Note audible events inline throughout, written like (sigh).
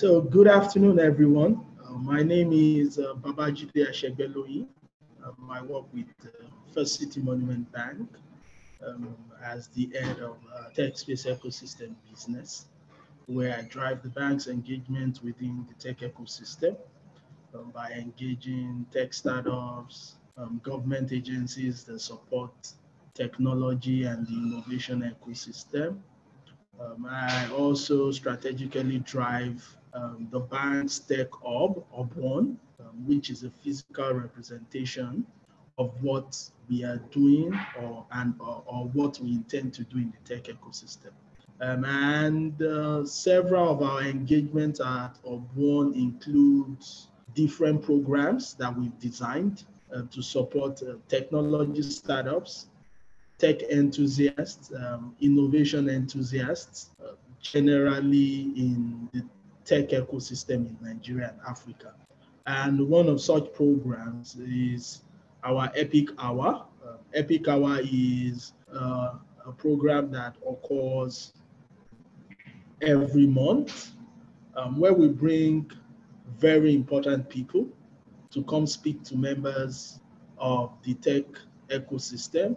So good afternoon, everyone. Uh, my name is uh, Babajide Ashegbeloyi. Um, I work with uh, First City Monument Bank um, as the head of uh, tech space ecosystem business, where I drive the bank's engagement within the tech ecosystem um, by engaging tech startups, um, government agencies that support technology and the innovation ecosystem. Um, I also strategically drive um, the bank's tech hub, One, um, which is a physical representation of what we are doing or and or, or what we intend to do in the tech ecosystem. Um, and uh, several of our engagements at Hub One include different programs that we've designed uh, to support uh, technology startups, tech enthusiasts, um, innovation enthusiasts, uh, generally in the tech ecosystem in Nigeria and Africa. And one of such programs is our Epic Hour. Uh, Epic Hour is uh, a program that occurs every month um, where we bring very important people to come speak to members of the tech ecosystem,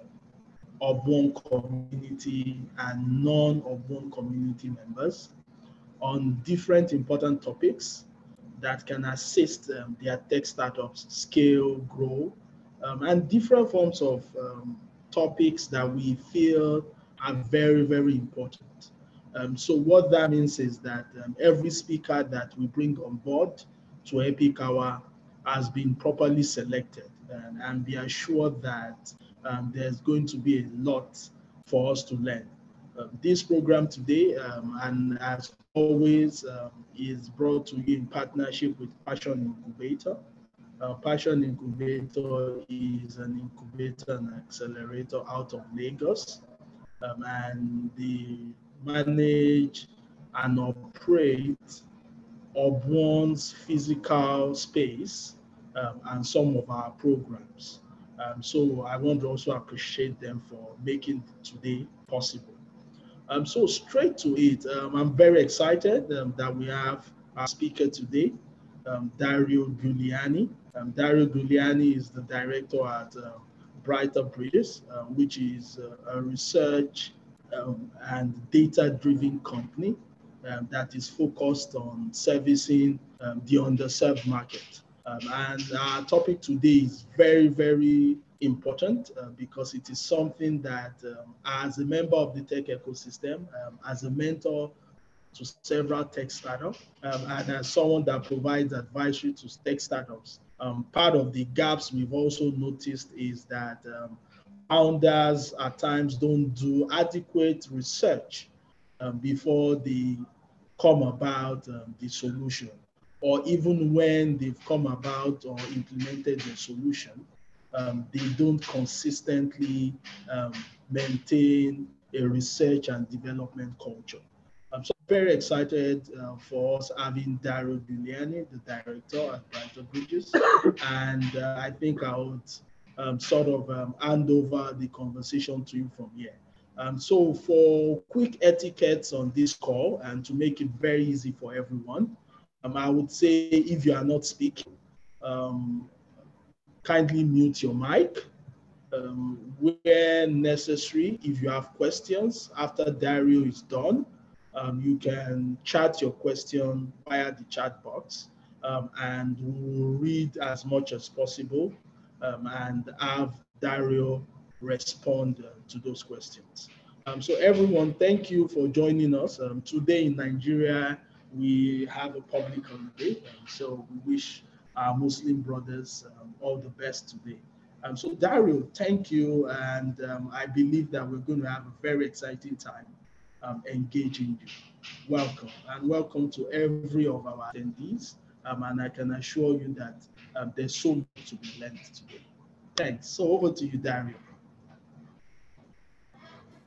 of one community and non one community members on different important topics that can assist um, their tech startups scale, grow, um, and different forms of um, topics that we feel are very, very important. Um, so what that means is that um, every speaker that we bring on board to Epic Hour has been properly selected and, and be assured that um, there's going to be a lot for us to learn. Uh, this program today, um, and as always, um, is brought to you in partnership with Passion Incubator. Uh, Passion Incubator is an incubator and accelerator out of Lagos, um, and they manage and operate Hub One's physical space um, and some of our programs. Um, so I want to also appreciate them for making today possible. Um, so straight to it, um, I'm very excited um, that we have our speaker today, um, Dario Giuliani. Um, Dario Giuliani is the director at uh, Briter Bridges, uh, which is uh, a research and data-driven company that is focused on servicing the underserved market. And our topic today is very, very important uh, because it is something that, um, as a member of the tech ecosystem, um, as a mentor to several tech startups, um, and as someone that provides advisory to tech startups, part of the gaps we've also noticed is that founders at times don't do adequate research um, before they come about um, the solution, or even when they've come about or implemented the solution, um, they don't consistently um, maintain a research and development culture. I'm so very excited uh, for us having Dario Giuliani, the director at Briter Bridges, and uh, I think I would um, sort of um, hand over the conversation to you from here. Um, so for quick etiquettes on this call and to make it very easy for everyone, um, I would say if you are not speaking, um, kindly mute your mic. Um, where necessary, if you have questions after Dario is done, um, you can chat your question via the chat box um, and we'll read as much as possible and have Dario respond uh, to those questions. Um, so everyone, thank you for joining us. Um, today in Nigeria, we have a public holiday, um, so we wish our Muslim brothers um, all the best today. Um, so Dario, thank you, and um, I believe that we're going to have a very exciting time engaging you. Welcome, and welcome to every of our attendees, and I can assure you that there's so much to be learned today. Thanks. So over to you, Dario.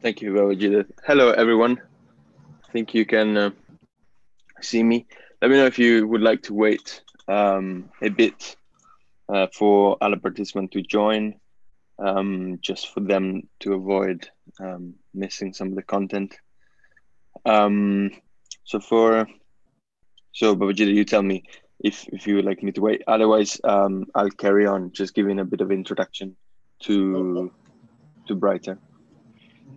Thank you, Judith. Hello, everyone. I think you can uh, see me. Let me know if you would like to wait um, a bit uh, for other participants to join, um, just for them to avoid um, missing some of the content. Um, so for So, Babajide, you tell me if, if you would like me to wait. Otherwise, um, I'll carry on just giving a bit of introduction to to Briter.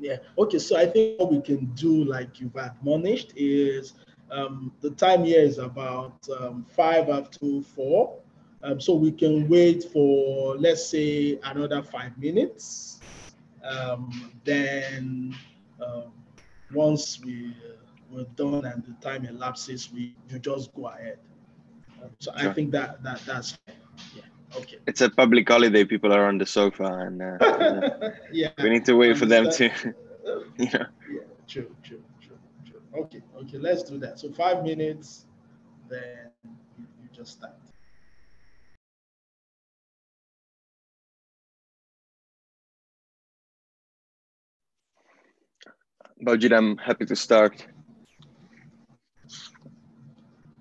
Yeah. Okay. So I think what we can do, like you've admonished, is um, the time here is about um, five up to four. Um, so we can wait for, let's say, another five minutes. Um, then um, once we, uh, we're done and the time elapses, we you just go ahead. Um, so sure. I think that, that that's yeah. Okay. It's a public holiday. People are on the sofa, and uh, (laughs) yeah, we need to wait for them to, (laughs) you know. Yeah, true, true. Okay, okay, let's do that. So five minutes, then you, you just start. Bajid, I'm happy to start.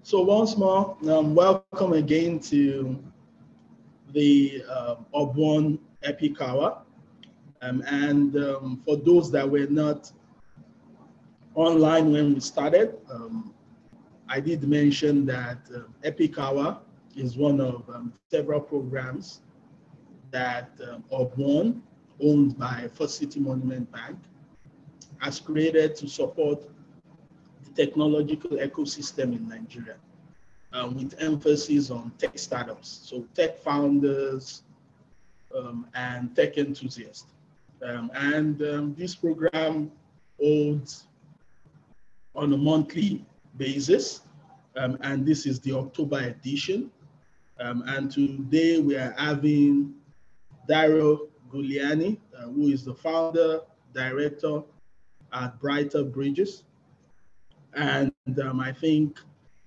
So once more, um, welcome again to the um, Hub One Epic Hour. Um, and um, for those that were not online when we started, um, I did mention that uh, Epic Hour is one of um, several programs that um, Hub One, owned by First City Monument Bank, has created to support the technological ecosystem in Nigeria um, with emphasis on tech startups. So tech founders um, and tech enthusiasts. Um, and um, this program holds on a monthly basis. Um, and this is the October edition. Um, and today we are having Dario Giuliani, uh, who is the founder, director at Briter Bridges. And I think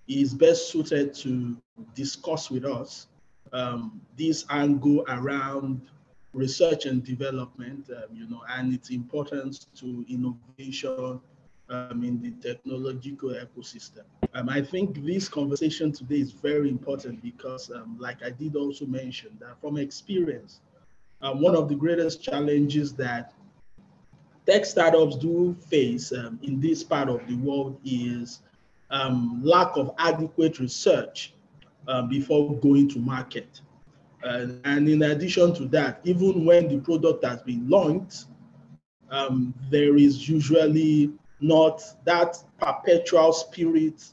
is best suited to discuss with us um, this angle around research and development, um, you know, and its importance to innovation um, in the technological ecosystem. Um, I think this conversation today is very important because, um, like I did also mention, that from experience, um, one of the greatest challenges that tech startups do face um, in this part of the world is um, lack of adequate research before going to market. Uh, and in addition to that, even when the product has been launched, um, there is usually not that perpetual spirit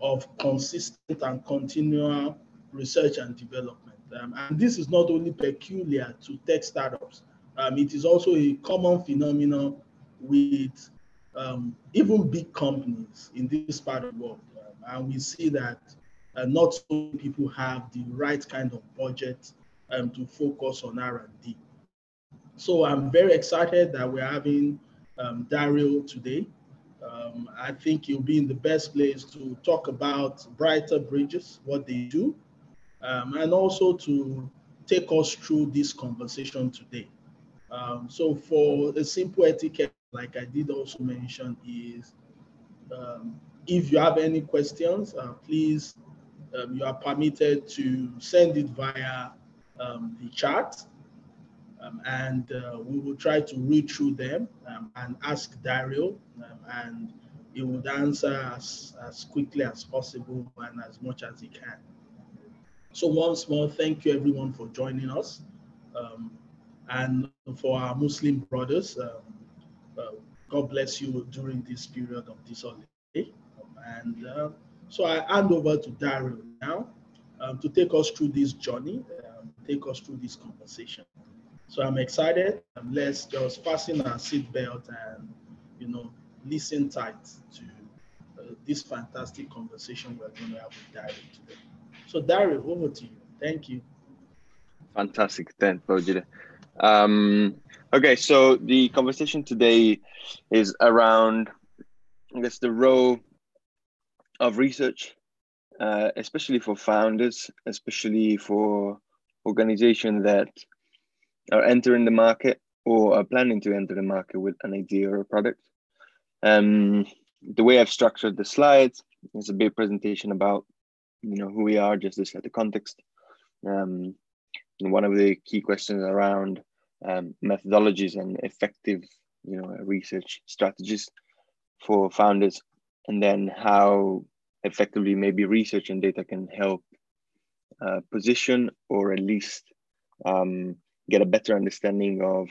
of consistent and continual research and development. Um, and this is not only peculiar to tech startups, um, it is also a common phenomenon with um, even big companies in this part of the world. Um, and we see that uh, not so many people have the right kind of budget um, to focus on R&D. So I'm very excited that we're having um, Dario today. Um, I think you'll be in the best place to talk about Briter Bridges, what they do, um, and also to take us through this conversation today. Um, so for a simple etiquette like I did also mention, is um, if you have any questions, uh, please, um, you are permitted to send it via um, the chat. Um, and uh, we will try to read through them um, and ask Dario, um, and he would answer as, as quickly as possible and as much as he can. So once more, thank you everyone for joining us. and for our Muslim brothers, uh, God bless you during this period of this holiday. And uh, so I hand over to Dario now um, to take us through this journey, um, take us through this conversation. So I'm excited. Um, let's just fasten our seatbelt and, you know, listen tight to uh, this fantastic conversation we're going to have with Dario today. So Dario, over to you. Thank you. Fantastic. Thanks, Bojide. Um, okay, so the conversation today is around, I guess, the role of research, uh, especially for founders, especially for organizations that are entering the market or are planning to enter the market with an idea or a product. Um, the way I've structured the slides is a big presentation about, you know, who we are, just to set the context. Um, one of the key questions around um, methodologies and effective, you know, research strategies for founders, and then how effectively maybe research and data can help uh, position or at least um, get a better understanding of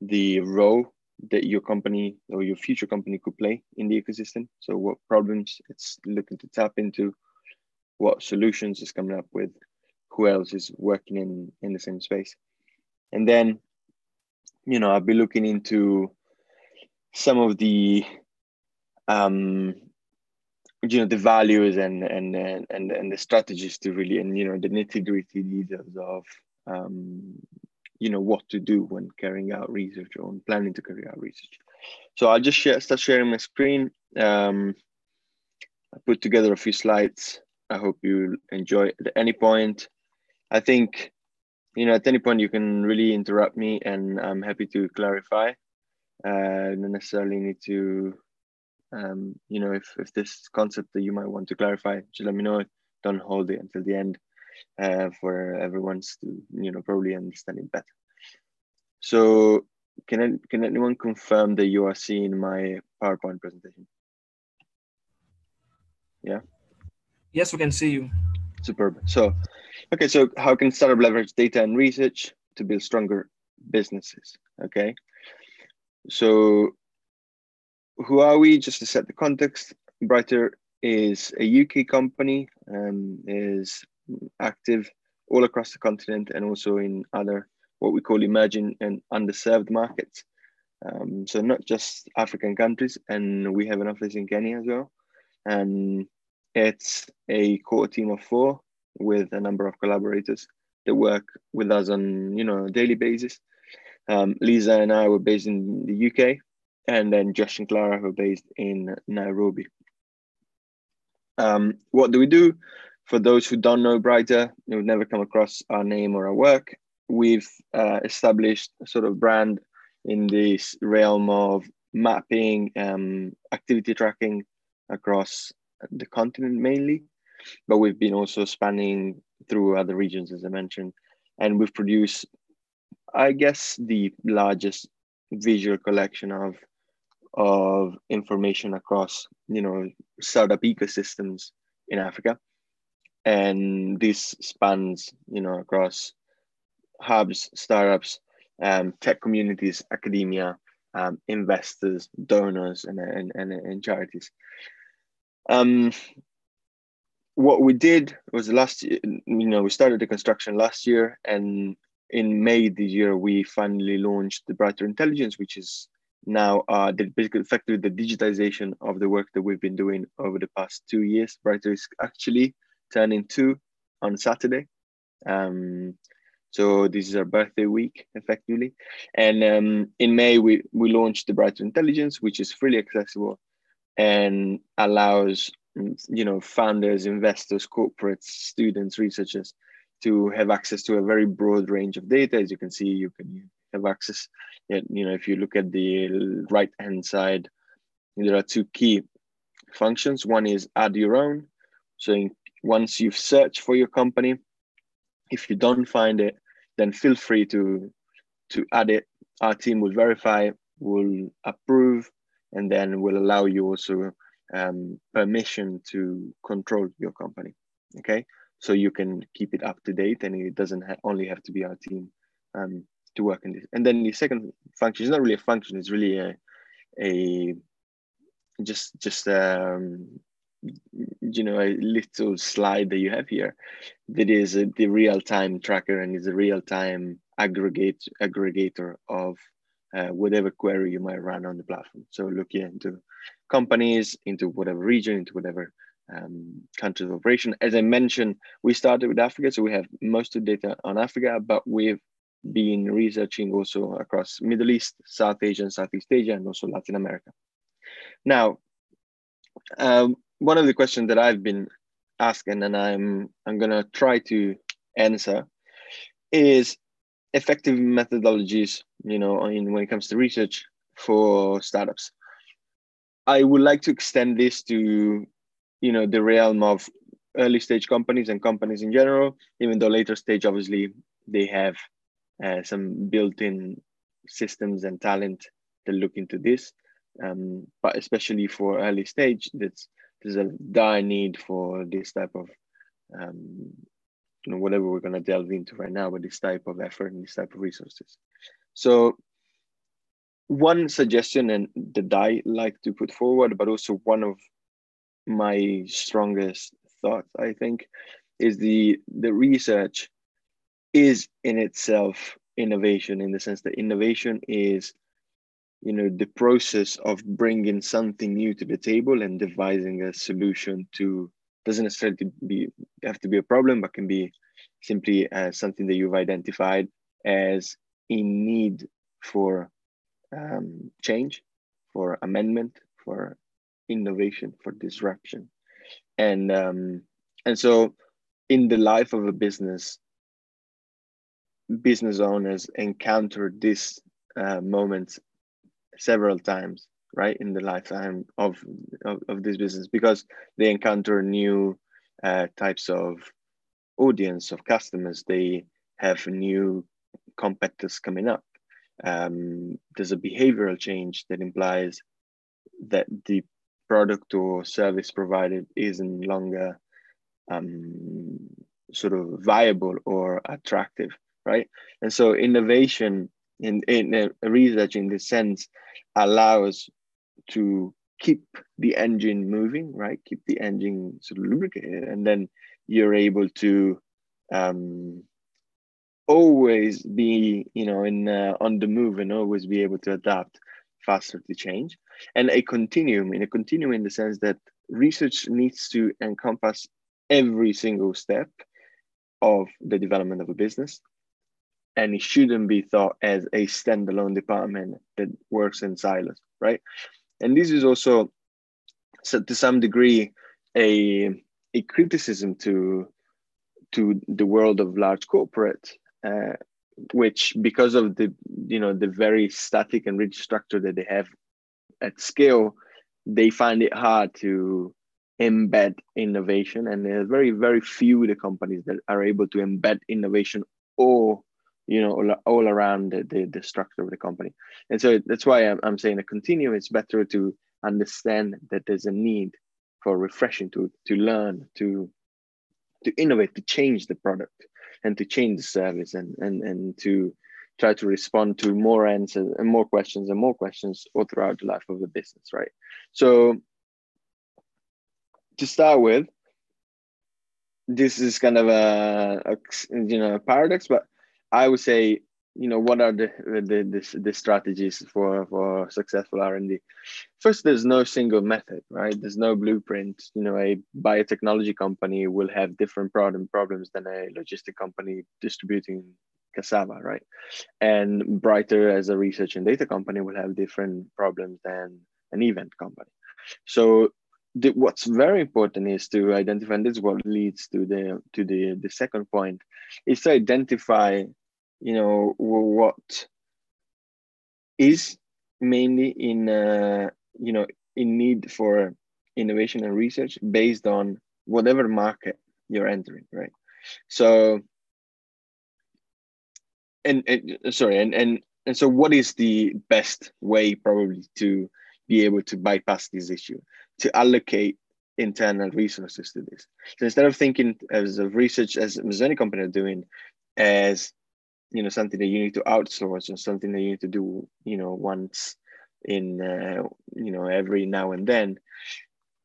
the role that your company or your future company could play in the ecosystem. So what problems it's looking to tap into, what solutions is coming up with, who else is working in in the same space, and then, you know, I'll be looking into some of the um, you know the values and and and and the strategies to really and you know the nitty gritty details of um, you know what to do when carrying out research or planning to carry out research. So I'll just share, start sharing my screen. Um, I put together a few slides. I hope you enjoy at any point. I think you know at any point you can really interrupt me, and I'm happy to clarify. Uh, don't necessarily need to um, you know, if, if this concept that you might want to clarify, just let me know. Don't hold it until the end uh, for everyone's to, you know, probably understand it better. So can, I, can anyone confirm that you are seeing my PowerPoint presentation? Yeah? Yes, we can see you. Superb. So, okay, so how can startup leverage data and research to build stronger businesses? Okay. So who are we? Just to set the context, Briter is a UK company, um, is active all across the continent and also in other what we call emerging and underserved markets. Um, so not just African countries, and we have an office in Kenya as well. And it's a core team of four with a number of collaborators that work with us on you know a daily basis. Um, Lisa and I were based in the UK, and then Josh and Clara, were based in Nairobi. Um, what do we do? For those who don't know Briter, who've never come across our name or our work, we've uh, established a sort of brand in this realm of mapping, um, activity tracking across the continent mainly, but we've been also spanning through other regions, as I mentioned, and we've produced, I guess, the largest visual collection of of information across you know startup ecosystems in Africa, and this spans you know across hubs, startups, um, tech communities, academia, um, investors, donors, and, and, and, and charities. Um, what we did was last you know, we started the construction last year, and in May this year, we finally launched the Briter Intelligence, which is now uh, the, effectively the digitization of the work that we've been doing over the past two years. Briter is actually turning two on Saturday. Um, so this is our birthday week, effectively. And um, in May, we, we launched the Briter Intelligence, which is freely accessible and allows you know founders, investors, corporates, students, researchers to have access to a very broad range of data. As you can see, you can have access. You know, if you look at the right hand side, there are two key functions. One is add your own. So in, once you've searched for your company, if you don't find it, then feel free to to add it. Our team will verify, will approve, and then will allow you also um, permission to control your company. Okay, so you can keep it up to date, and it doesn't ha only have to be our team um, to work in this. And then the second function is not really a function; it's really a a just just um, you know a little slide that you have here that is a, the real time tracker and is a real time aggregate aggregator of uh, whatever query you might run on the platform. So looking into companies, into whatever region, into whatever um, countries of operation. As I mentioned, we started with Africa, so we have most of the data on Africa, but we've been researching also across Middle East, South Asia, and Southeast Asia, and also Latin America. Now, um, one of the questions that I've been asking, and I'm I'm gonna try to answer, is effective methodologies. You know, in when it comes to research for startups. I would like to extend this to, you know, the realm of early stage companies and companies in general. Even though later stage, obviously, they have uh, some built-in systems and talent that look into this. Um, but especially for early stage, that's there's a dire need for this type of um, you know whatever we're going to delve into right now, but this type of effort and this type of resources. So one suggestion and that I like to put forward, but also one of my strongest thoughts, I think, is the the research is in itself innovation in the sense that innovation is you know the process of bringing something new to the table and devising a solution to doesn't necessarily be have to be a problem but can be simply uh, something that you've identified as in need for um, change for amendment for innovation for disruption. And um, and so in the life of a business business owners encounter this uh, moment several times right in the lifetime of, of, of this business because they encounter new uh, types of audience of customers. They have new competitors coming up. Um, there's a behavioral change that implies that the product or service provided isn't longer um, sort of viable or attractive right? And so innovation in, in research in this sense allows to keep the engine moving, right? Keep the engine sort of lubricated, and then you're able to um, always be, you know, in uh, on the move and always be able to adapt faster to change. And a continuum, in a continuum, in the sense that research needs to encompass every single step of the development of a business and it shouldn't be thought as a standalone department that works in silos, right? And this is also, so to some degree, a a criticism to to the world of large corporate, uh, which because of the you know the very static and rigid structure that they have at scale, they find it hard to embed innovation, and there are very very few the companies that are able to embed innovation or you know all, all around the, the, the, structure of the company. And so that's why I'm, I'm saying a continuum it's better to understand that there's a need for refreshing to to learn to to innovate to change the product and to change the service and and and to try to respond to more answers and more questions and more questions all throughout the life of the business right? So to start with this is kind of a, a you know a paradox but I would say, you know, what are the the the, the strategies for for successful R and D? First, there's no single method, right? There's no blueprint. You know, a biotechnology company will have different problem problems than a logistic company distributing cassava, right? And Briter as a research and data company will have different problems than an event company. So the, what's very important is to identify, and this is what leads to the to the the second point, is to identify, you know, what is mainly in uh, you know in need for innovation and research based on whatever market you're entering, right? So, and, and sorry, and and and so, what is the best way probably to be able to bypass this issue? To allocate internal resources to this. So instead of thinking as of research as many company are doing as you know something that you need to outsource or something that you need to do you know once in uh, you know every now and then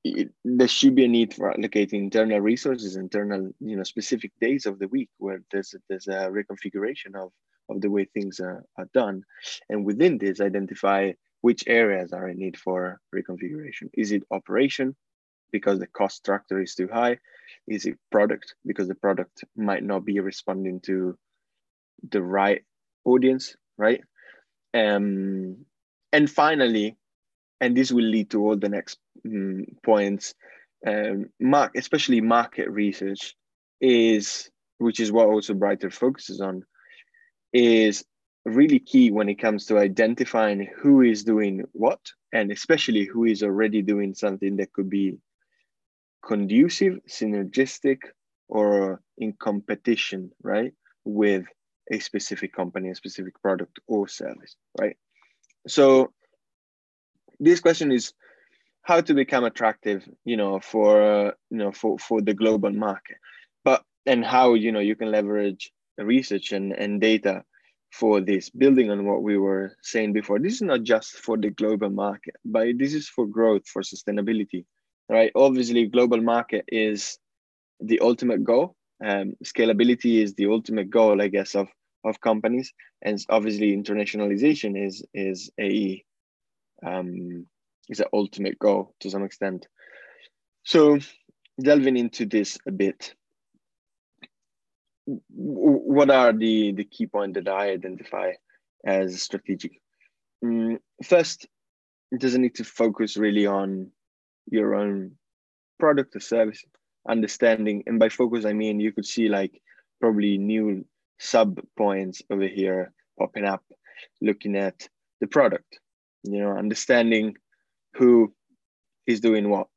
it, there should be a need for allocating internal resources internal you know specific days of the week where there's there's a reconfiguration of of the way things are, are done and within this identify which areas are in need for reconfiguration. Is it operation because the cost structure is too high? Is it product because the product might not be responding to the right audience, right? Um, and finally, and this will lead to all the next um, points, um, mark, especially market research is, which is what also Briter focuses on, is really key when it comes to identifying who is doing what and especially who is already doing something that could be conducive synergistic or in competition right with a specific company a specific product or service right? So this question is how to become attractive, you know, for uh, you know for for the global market, but and how you know you can leverage research and and data for this, building on what we were saying before. This is not just for the global market, but this is for growth, for sustainability, right? Obviously, global market is the ultimate goal. Um, scalability is the ultimate goal, I guess, of of companies, and obviously internationalization is is a um, is an ultimate goal to some extent. So delving into this a bit, what are the the key points that I identify as strategic? Um, first, it doesn't need to focus really on your own product or service understanding and by focus i mean you could see like probably new sub points over here popping up looking at the product you know understanding who is doing what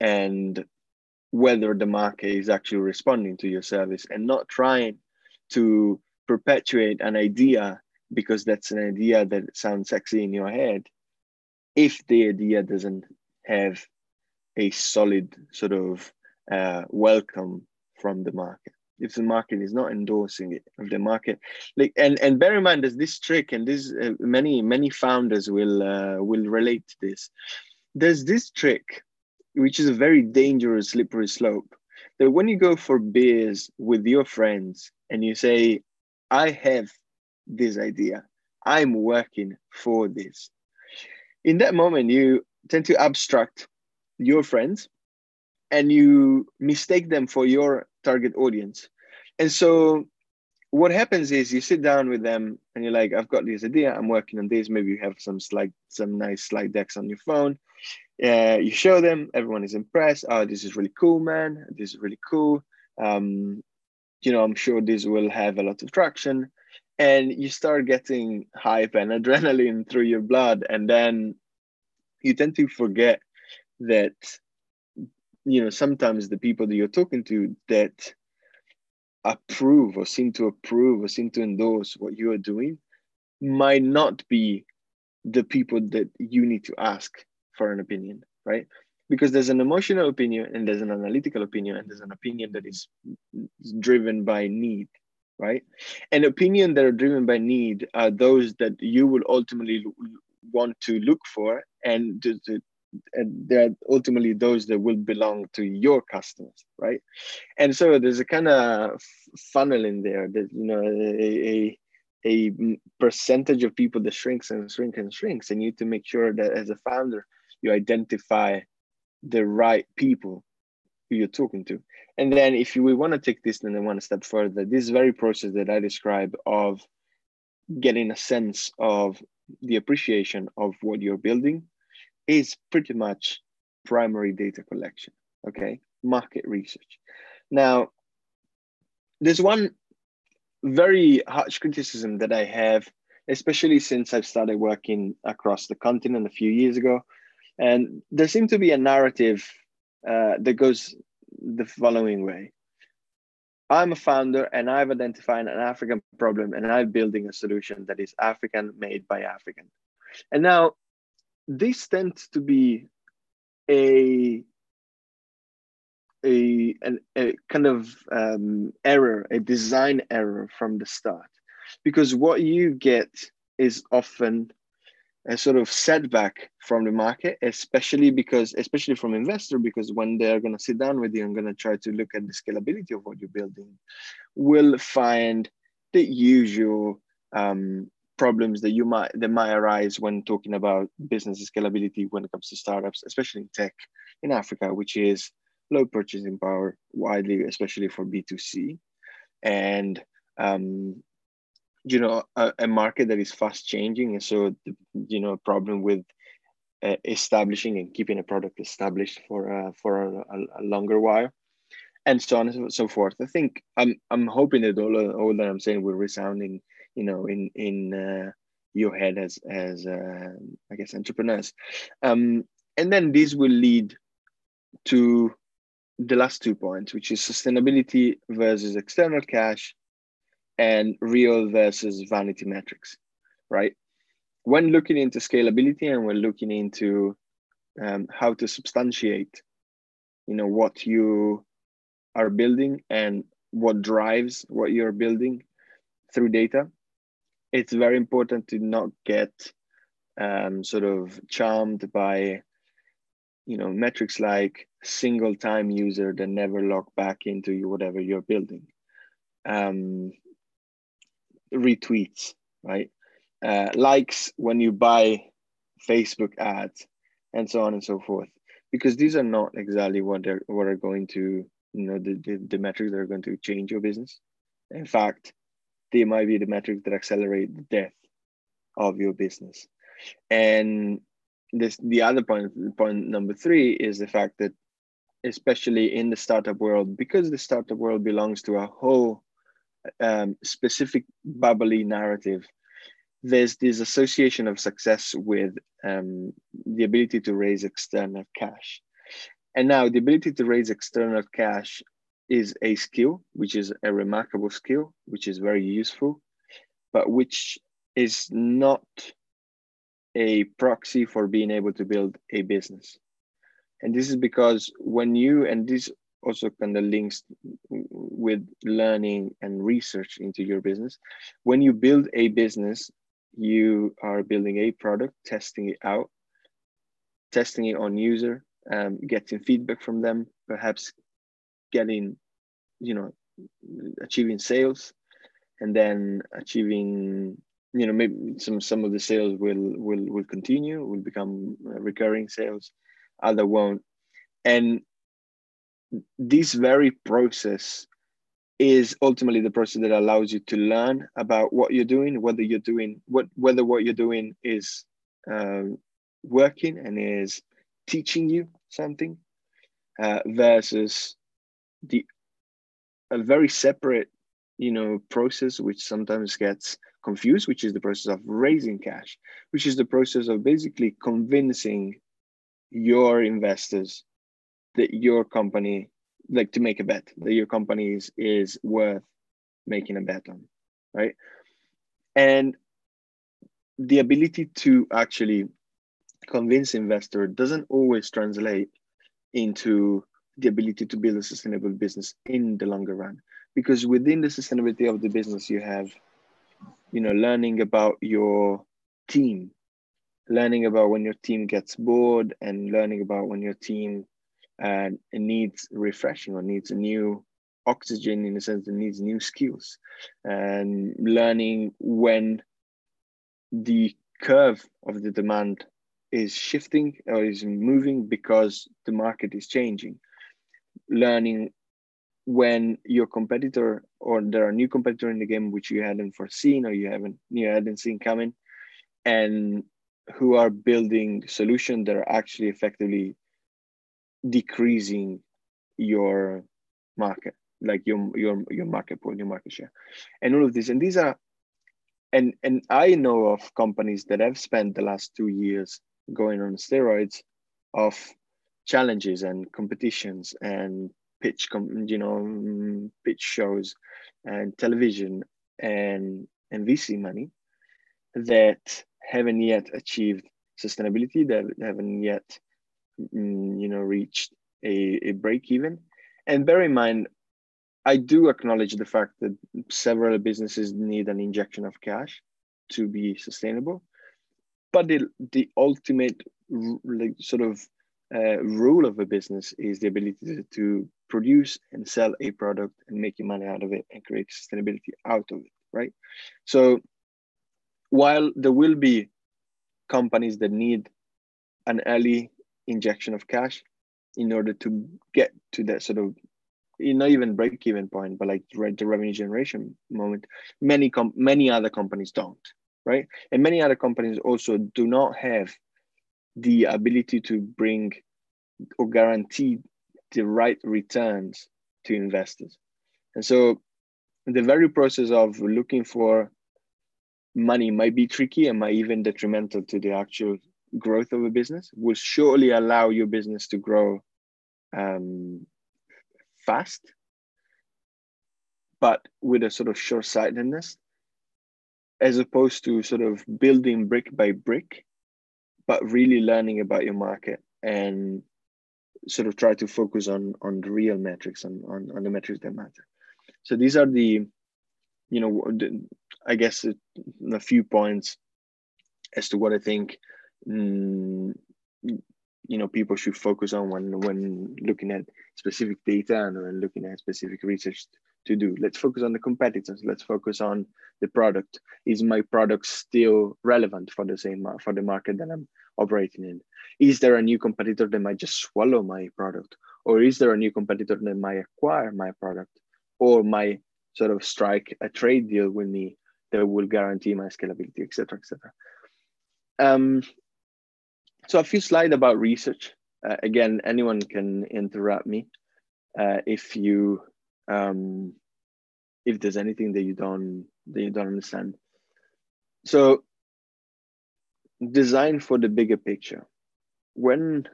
and whether the market is actually responding to your service and not trying to perpetuate an idea because that's an idea that sounds sexy in your head if the idea doesn't have a solid sort of uh, welcome from the market if the market is not endorsing it if the market like and and bear in mind there's this trick and this uh, many many founders will uh, will relate to this. There's this trick which is a very dangerous slippery slope that when you go for beers with your friends and you say i have this idea i'm working for this in that moment you tend to abstract your friends and you mistake them for your target audience. And so what happens is you sit down with them and you're like, I've got this idea, I'm working on this. Maybe you have some slide, some nice slide decks on your phone. Uh, you show them, everyone is impressed. Oh, this is really cool, man. This is really cool. Um, you know, I'm sure this will have a lot of traction. And you start getting hype and (laughs) adrenaline through your blood. And then you tend to forget that you know sometimes the people that you're talking to that approve or seem to approve or seem to endorse what you are doing might not be the people that you need to ask for an opinion right? Because there's an emotional opinion and there's an analytical opinion and there's an opinion that is driven by need right? And opinion that are driven by need are those that you will ultimately want to look for and to, to, and they're ultimately those that will belong to your customers right? And so there's a kind of funnel in there that you know a, a, a percentage of people that shrinks and shrinks and shrinks and you need to make sure that as a founder you identify the right people who you're talking to. And then if you want to take this then one step further this very process that i describe of getting a sense of the appreciation of what you're building is pretty much primary data collection, okay? Market research. Now, there's one very harsh criticism that I have, especially since I've started working across the continent a few years ago. And there seems to be a narrative uh, that goes the following way. I'm a founder and I've identified an African problem and I'm building a solution that is African made by African. And now this tends to be a a, an, a kind of um, error, a design error from the start, because what you get is often a sort of setback from the market, especially because, especially from investor, because when they're going to sit down with you and going to try to look at the scalability of what you're building, will find the usual um, problems that you might that might arise when talking about business scalability when it comes to startups, especially in tech in Africa, which is low purchasing power widely, especially for B2C, and um, you know a, a, market that is fast changing, and so you know a problem with uh, establishing and keeping a product established for uh, for a, a, longer while. And so on and so forth. I think I'm I'm hoping that all, all that I'm saying will resounding you know in in uh, your head as as uh, I guess entrepreneurs, um, and then this will lead to the last two points, which is sustainability versus external cash, and real versus vanity metrics, right? When looking into scalability and when looking into um, how to substantiate, you know, what you are building and what drives what you're building through data. It's very important to not get um, sort of charmed by, you know, metrics like single time user that never log back into whatever you're building. Um, retweets, right? Uh, likes when you buy Facebook ads, and so on and so forth. Because these are not exactly what they're what are going to, you know, the, the, the metrics that are going to change your business. In fact, they might be the metrics that accelerate the death of your business. And this the other point, point number three is the fact that especially in the startup world, because the startup world belongs to a whole um, specific bubbly narrative, there's this association of success with um, the ability to raise external cash. And now the ability to raise external cash is a skill, which is a remarkable skill, which is very useful, but which is not a proxy for being able to build a business. And this is because when you, and this also kind of links with learning and research into your business, when you build a business, you are building a product, testing it out, testing it on user, um, getting feedback from them, perhaps getting, you know, achieving sales, and then achieving, you know, maybe some some of the sales will will will continue, will become recurring sales, other won't, and this very process is ultimately the process that allows you to learn about what you're doing, whether you're doing what whether what you're doing is um, working and is teaching you something, uh, versus the a very separate, you know, process which sometimes gets confused, which is the process of raising cash, which is the process of basically convincing your investors that your company like to make a bet that your company is, is worth making a bet on right? And the ability to actually convince investor doesn't always translate into the ability to build a sustainable business in the longer run. Because within the sustainability of the business you have you know learning about your team learning about when your team gets bored and learning about when your team it needs refreshing or needs a new oxygen in a sense that needs new skills. And learning when the curve of the demand is shifting or is moving because the market is changing learning when your competitor or there are new competitor in the game which you hadn't foreseen or you haven't you hadn't seen coming and who are building solutions that are actually effectively decreasing your market, like your your your market pool, your market share, and all of this. And these are, and and I know of companies that have spent the last two years going on steroids, of challenges and competitions and pitch, you know, pitch shows, and television and and VC money that haven't yet achieved sustainability, that haven't yet Mm, you know reached a, a break even. And bear in mind i do acknowledge the fact that several businesses need an injection of cash to be sustainable but the, the ultimate like sort of uh, rule of a business is the ability to, to produce and sell a product and making money out of it and create sustainability out of it right so while there will be companies that need an early injection of cash in order to get to that sort of not even break even point, but like the revenue generation moment. Many com- many other companies don't, right? And many other companies also do not have the ability to bring or guarantee the right returns to investors. And so the very process of looking for money might be tricky and might even detrimental to the actual growth of a business will surely allow your business to grow um, fast, but with a sort of short sightedness, as opposed to sort of building brick by brick, but really learning about your market and sort of try to focus on on the real metrics and on, on the metrics that matter. So these are the, you know, I guess a, a, few points as to what I think, mm, you know, people should focus on when when looking at specific data and when looking at specific research to do. Let's focus on the competitors. Let's focus on the product. Is my product still relevant for the same for the market that I'm operating in? Is there a new competitor that might just swallow my product, or is there a new competitor that might acquire my product, or might sort of strike a trade deal with me that will guarantee my scalability, etc., etc. Um, so a few slides about research. Uh, again, anyone can interrupt me uh, if you um, if there's anything that you don't that you don't understand. So design for the bigger picture. When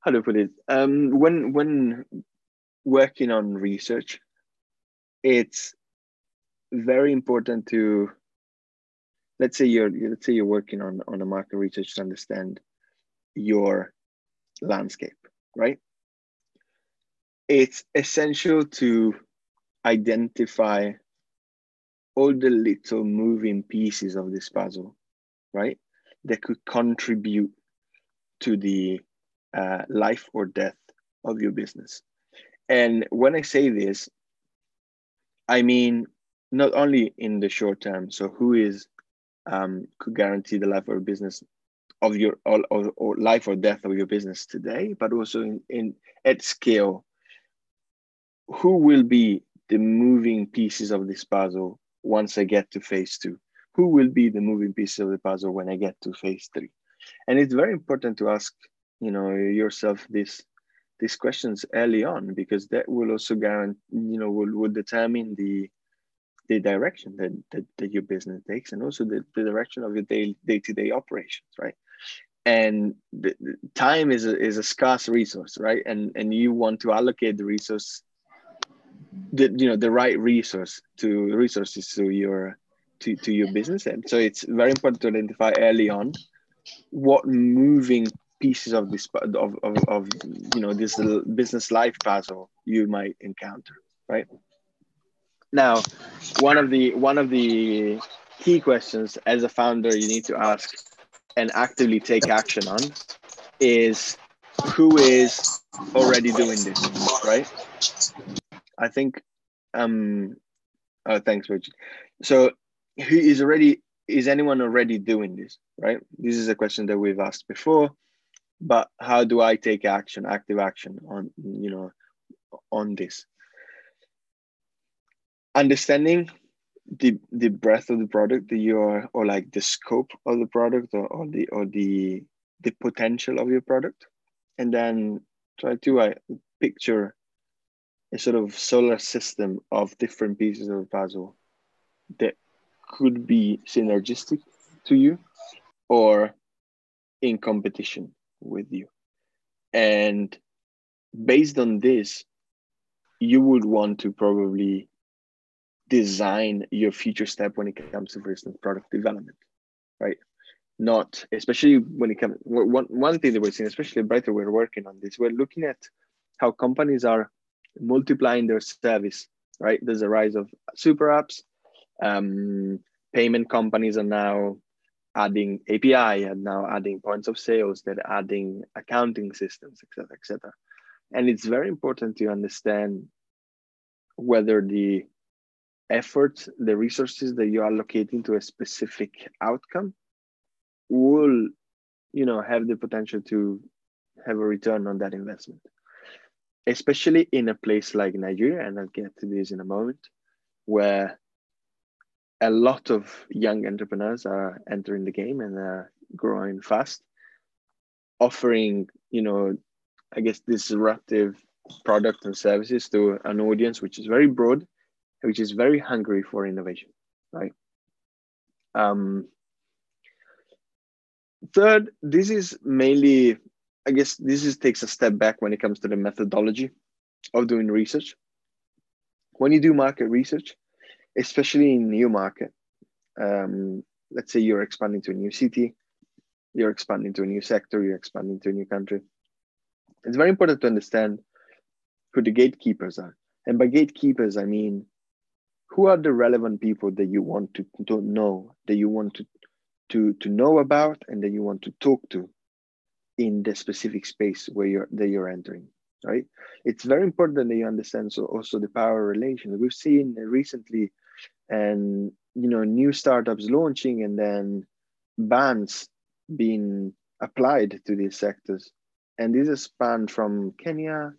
how do I put it? Um, when when working on research, it's very important to let's say you're let's say you're working on on a market research to understand your landscape, right? It's essential to identify all the little moving pieces of this puzzle, right? That could contribute to the uh, life or death of your business. And when I say this, I mean not only in the short term. So who is um, could guarantee the life or business of your or, or, life or death of your business today, but also in, in at scale. Who will be the moving pieces of this puzzle once I get to phase two? Who will be the moving pieces of the puzzle when I get to phase three? And it's very important to ask, you know, yourself this these questions early on because that will also guarantee, you know, will, will determine the the direction that, that, that your business takes and also the, the direction of your day, day-to-day operations, right? And the, the time is a, is a scarce resource, right? And and you want to allocate the resource the you know the right resource to resources to your to, to your business. And so it's very important to identify early on what moving pieces of this of, of, of you know this business life puzzle you might encounter right? Now one of the one of the key questions as a founder you need to ask and actively take action on is who is already doing this right I think, um, oh, thanks, Richard. So, who is already is anyone already doing this? Right. This is a question that we've asked before, but how do I take action, active action on you know on this? Understanding the the breadth of the product that you're or like the scope of the product or, or the or the the potential of your product and then try to uh, picture a sort of solar system of different pieces of the puzzle that could be synergistic to you or in competition with you. And based on this, you would want to probably design your future step when it comes to, for instance, product development, right? Not especially when it comes one one thing that we're seeing, especially Briter, we're working on this. We're looking at how companies are multiplying their service, right? There's a rise of super apps. Um, payment companies are now adding API and now adding points of sales, they're adding accounting systems, etc., etc. And it's very important to understand whether the effort, the resources that you are allocating to a specific outcome will, you know, have the potential to have a return on that investment especially in a place like Nigeria, and I'll get to this in a moment, where a lot of young entrepreneurs are entering the game and are growing fast, offering, you know, I guess disruptive product and services to an audience which is very broad, which is very hungry for innovation, right? Um, third, this is mainly I guess this is takes a step back when it comes to the methodology of doing research. When you do market research, especially in new market, um, let's say you're expanding to a new city, you're expanding to a new sector, you're expanding to a new country. It's very important to understand who the gatekeepers are. And by gatekeepers, I mean who are the relevant people that you want to, to know, that you want to, to, to know about, and that you want to talk to in the specific space where you're that you're entering. Right? It's very important that you understand so also the power relations. We've seen recently, and you know, new startups launching, and then bans being applied to these sectors. And this has spanned from Kenya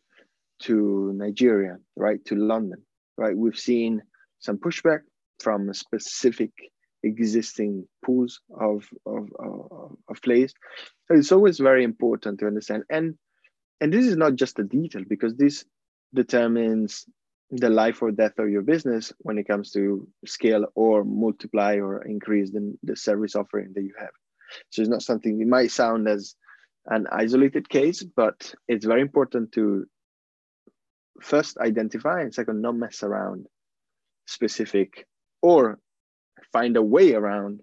to Nigeria, right, to London, right? We've seen some pushback from specific existing pools of, of, of, of. So it's always very important to understand. And, and this is not just a detail because this determines the life or death of your business when it comes to scale or multiply or increase the, the service offering that you have. So it's not something it might sound as an isolated case, but it's very important to first identify and second not mess around specific or find a way around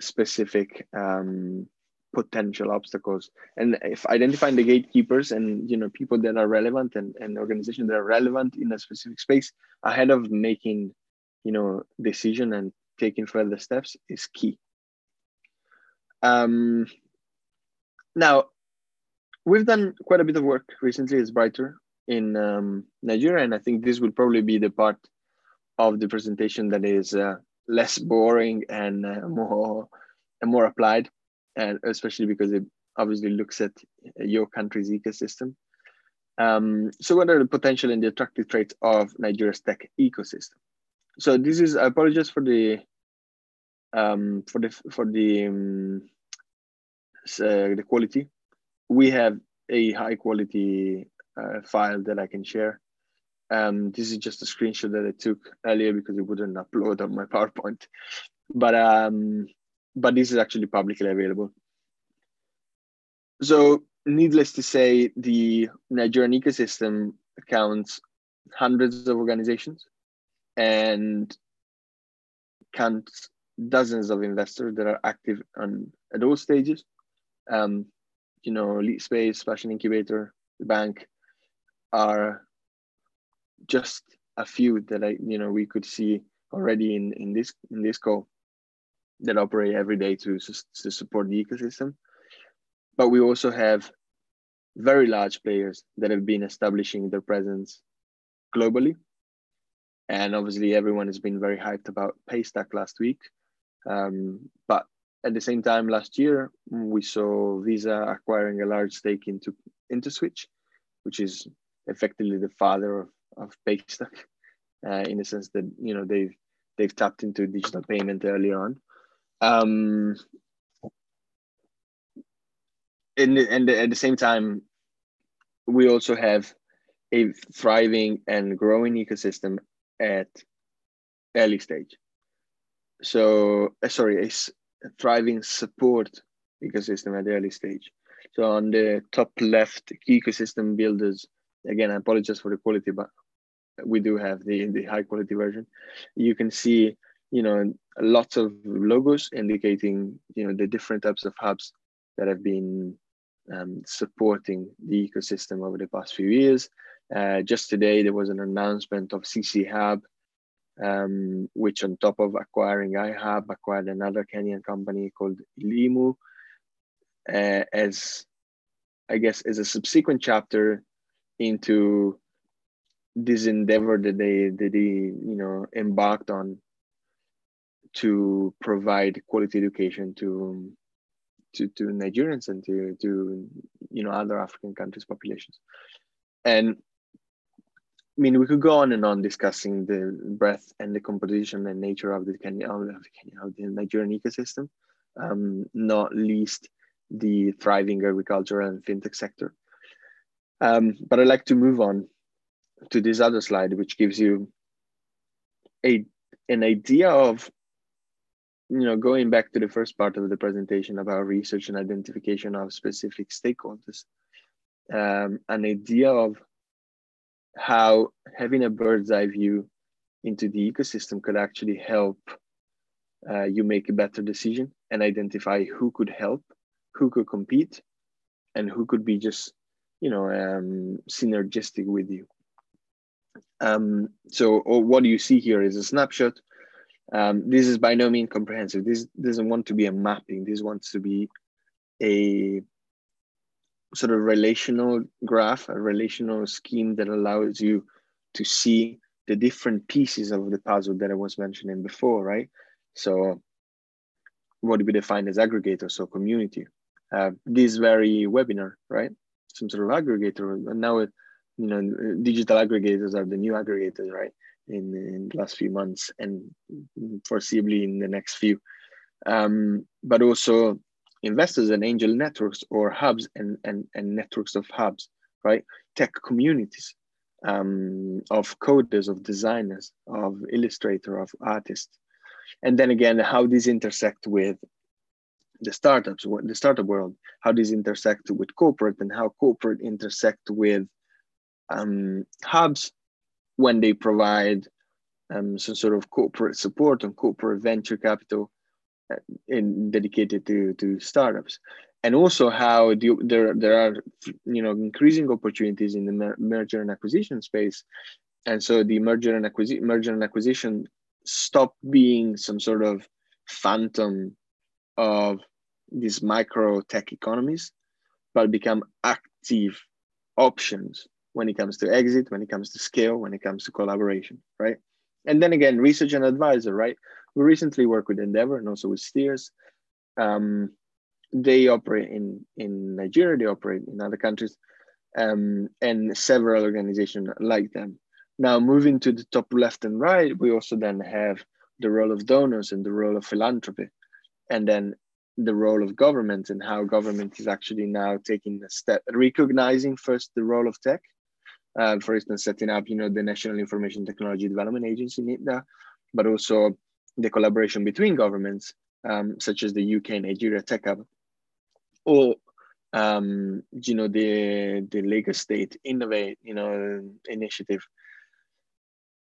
specific um, potential obstacles. And if identifying the gatekeepers and you know people that are relevant and, and organizations that are relevant in a specific space ahead of making you know decision and taking further steps is key. Um, now, we've done quite a bit of work recently as Briter in um, Nigeria, and I think this will probably be the part of the presentation that is uh, less boring and uh, more and more applied, and especially because it obviously looks at your country's ecosystem. Um, so, what are the potential and the attractive traits of Nigeria's tech ecosystem? So, this is I apologize for the um, for the for the um, uh, the quality. We have a high quality uh, file that I can share. Um, this is just a screenshot that I took earlier because it wouldn't upload on my (laughs) PowerPoint, but um, but this is actually publicly available. So, needless to say, the Nigerian ecosystem counts hundreds of organizations and counts dozens of investors that are active on at all stages. Um, you know, Lead Space, Fashion Incubator, the bank are just a few that I, you know, we could see already in, in this in this call that operate every day to, to support the ecosystem. But we also have very large players that have been establishing their presence globally. And obviously everyone has been very hyped about Paystack last week. Um, but at the same time, last year we saw Visa acquiring a large stake into into Switch, which is effectively the father of, of Paystack, uh, in the sense that you know they've they've tapped into digital payment earlier on. Um, and, and at the same time, we also have a thriving and growing ecosystem at early stage so uh, sorry, a thriving support ecosystem at early stage. So on the top left, ecosystem builders. Again, I apologize for the quality, but we do have the the high quality version. You can see, you know, lots of logos indicating, you know, the different types of hubs that have been um, supporting the ecosystem over the past few years. Uh, just today, there was an announcement of CC Hub, um, which on top of acquiring iHub, acquired another Kenyan company called Ilimu uh, as, I guess, as a subsequent chapter into this endeavor that they, that they you know, embarked on to provide quality education to, to, to Nigerians and to, to, you know, other African countries' populations. And I mean, we could go on and on discussing the breadth and the composition and nature of the of the, Kenya, of the Nigerian ecosystem, um, not least the thriving agricultural and fintech sector. Um, but I'd like to move on to this other slide, which gives you a an idea of, you know, going back to the first part of the presentation about research and identification of specific stakeholders, um, an idea of how having a bird's eye view into the ecosystem could actually help uh, you make a better decision and identify who could help who could compete and who could be just you know um, synergistic with you um, so what you see here is a snapshot. Um, this is by no means comprehensive. This doesn't want to be a mapping. This wants to be a sort of relational graph a relational scheme that allows you to see the different pieces of the puzzle that i was mentioning before right? So what we define as aggregator, so community. Uh, this very webinar, right? Some sort of aggregator, and now it, you know, digital aggregators are the new aggregators, right? In, in the last few months and foreseeably in the next few. Um, but also investors and angel networks or hubs and, and, and networks of hubs, right? Tech communities um, of coders, of designers, of illustrator, of artists, and then again how these intersect with the startups the startup world how these intersect with corporate and how corporate intersect with um, hubs when they provide um, some sort of corporate support and corporate venture capital uh, in dedicated to, to startups. And also how the, there, there are you know increasing opportunities in the mer merger and acquisition space. And so the merger and acquisition merger and acquisition stop being some sort of phantom of these micro tech economies, but become active options when it comes to exit, when it comes to scale, when it comes to collaboration, right? And then again, research and advisor, right? We recently worked with Endeavor and also with Stears. Um, they operate in, in Nigeria, they operate in other countries, um, and several organizations like them. Now, moving to the top left and right, we also then have the role of donors and the role of philanthropy, and then the role of government and how government is actually now taking a step, recognizing first the role of tech. Uh, for instance, setting up, you know, the National Information Technology Development Agency, NITDA, but also the collaboration between governments, um, such as the UK and Nigeria Tech Hub, or um, you know, the the Lagos State Innovate, you know, initiative.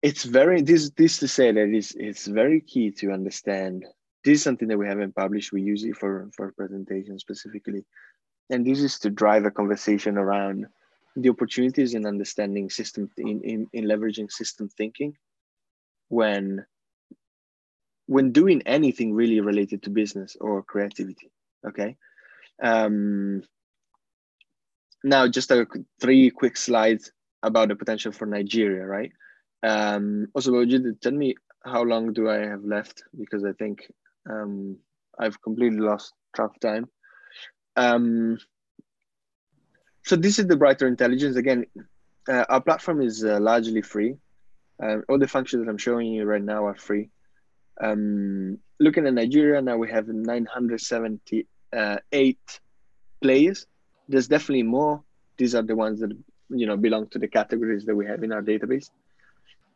It's very this this to say that it's it's very key to understand. This is something that we haven't published. We use it for for presentation specifically. And this is to drive a conversation around the opportunities in understanding system in, in, in leveraging system thinking when when doing anything really related to business or creativity okay um now just a three quick slides about the potential for nigeria right um, also, Wajid, tell me how long do I have left? Because I think um, I've completely lost track of time. Um, so this is the Briter Intelligence. Again, uh, our platform is uh, largely free. Uh, all the functions that I'm showing you right now are free. Um, looking at Nigeria, now we have 978 players. There's definitely more. These are the ones that you know belong to the categories that we have in our database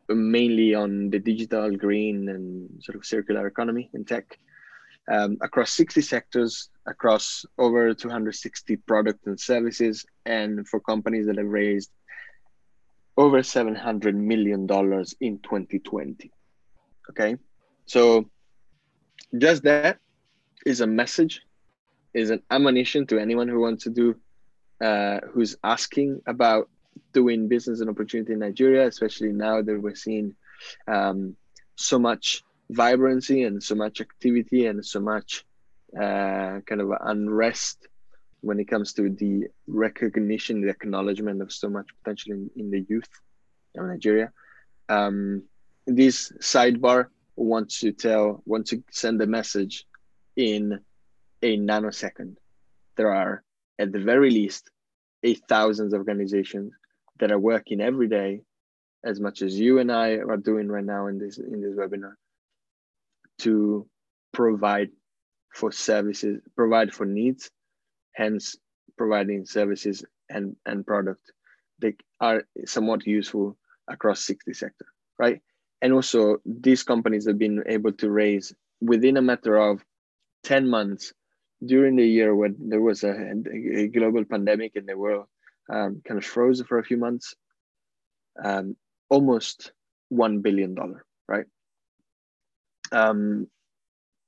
mainly on the digital, green, and sort of circular economy in tech. Um, across 60 sectors, across over 260 products and services, and for companies that have raised over 700 million dollars in 2020. Okay, so just that is a message, is an ammunition to anyone who wants to do, uh, who's asking about doing business and opportunity in Nigeria, especially now that we're seeing um, so much vibrancy and so much activity and so much uh, kind of unrest when it comes to the recognition, the acknowledgement of so much potential in, in the youth of Nigeria. Um, this sidebar wants to tell, wants to send a message in a nanosecond. There are, at the very least, eight thousand organizations that are working every day as much as you and I are doing right now in this in this webinar to provide for services, provide for needs, hence providing services and, and product that are somewhat useful across 60 sector, right? And also these companies have been able to raise within a matter of 10 months during the year when there was a, a global pandemic and the world um, kind of froze for a few months, um, almost $1 billion, right? Um,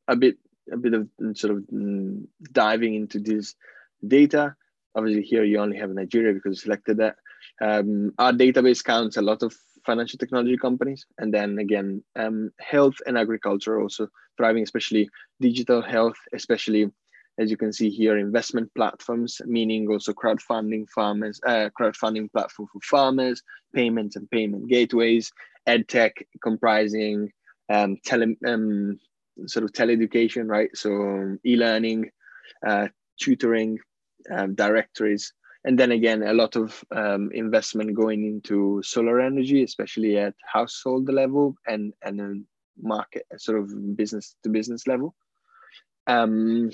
a bit a bit of sort of mm, diving into this data. Obviously, here you only have Nigeria because you selected that. Um, our database counts a lot of financial technology companies, and then again, um, health and agriculture also thriving, especially digital health, especially as you can see here, investment platforms, meaning also crowdfunding farmers, uh, crowdfunding platform for farmers, payments and payment gateways, edtech comprising um, tele, um, sort of teleeducation, right? So e-learning, uh, tutoring, um, directories, and then again a lot of um, investment going into solar energy, especially at household level and and market sort of business to business level. Um,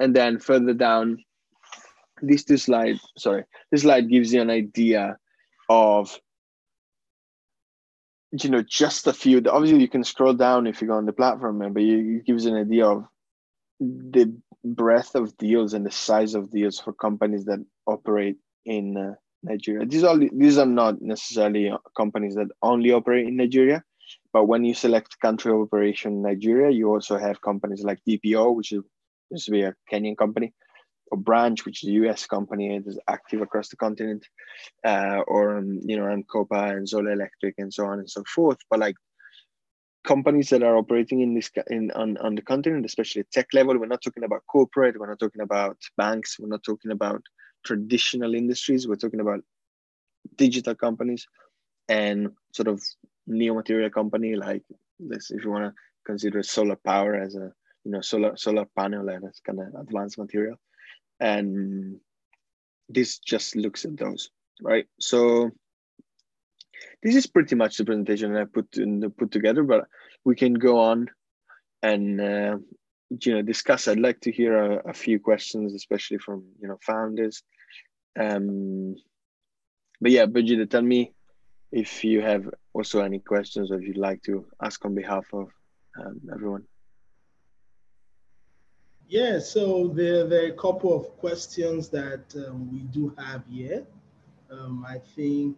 and then further down, these two slides, sorry, this slide gives you an idea of you know just a few obviously you can scroll down if you go on the platform but it gives an idea of the breadth of deals and the size of deals for companies that operate in uh, Nigeria. These are these are not necessarily companies that only operate in Nigeria, but when you select country of operation Nigeria, you also have companies like DPO, which is used to be a Kenyan company, or Branch, which is a US company and is active across the continent, uh, or um, you know, and Copa and Zola Electric and so on and so forth. But like companies that are operating in this in on, on the continent, especially tech level. We're not talking about corporate, we're not talking about banks, we're not talking about traditional industries, we're talking about digital companies and sort of neo material company like this if you want to consider solar power as a you know solar solar panel as kind of advanced material and this just looks at those right so this is pretty much the presentation I put in, put together, but we can go on and uh, you know discuss. I'd like to hear a, a, few questions, especially from you know founders. Um, but yeah, Babajide, tell me if you have also any questions or if you'd like to ask on behalf of um, everyone. Yeah, so there, there are a couple of questions that um, we do have here. Um, I think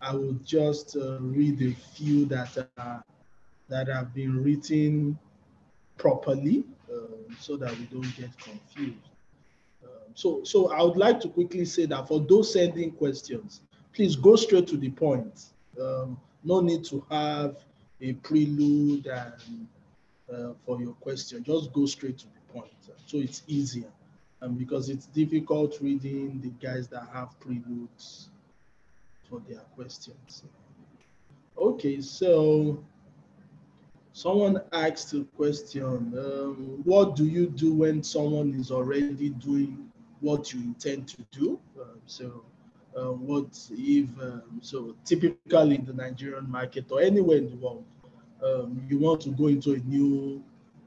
I will just uh, read a few that are, that have been written properly uh, so that we don't get confused. Um, so, so I would like to quickly say that for those sending questions, please go straight to the point. Um, no need to have a prelude and uh, for your question. Just go straight to the point. So it's easier. Um, because it's difficult reading the guys that have preludes for their questions. Okay, so someone asked a question. Um, what do you do when someone is already doing what you intend to do? Um, so, uh, what if, um, so typically in the Nigerian market or anywhere in the world, um, you want to go into a new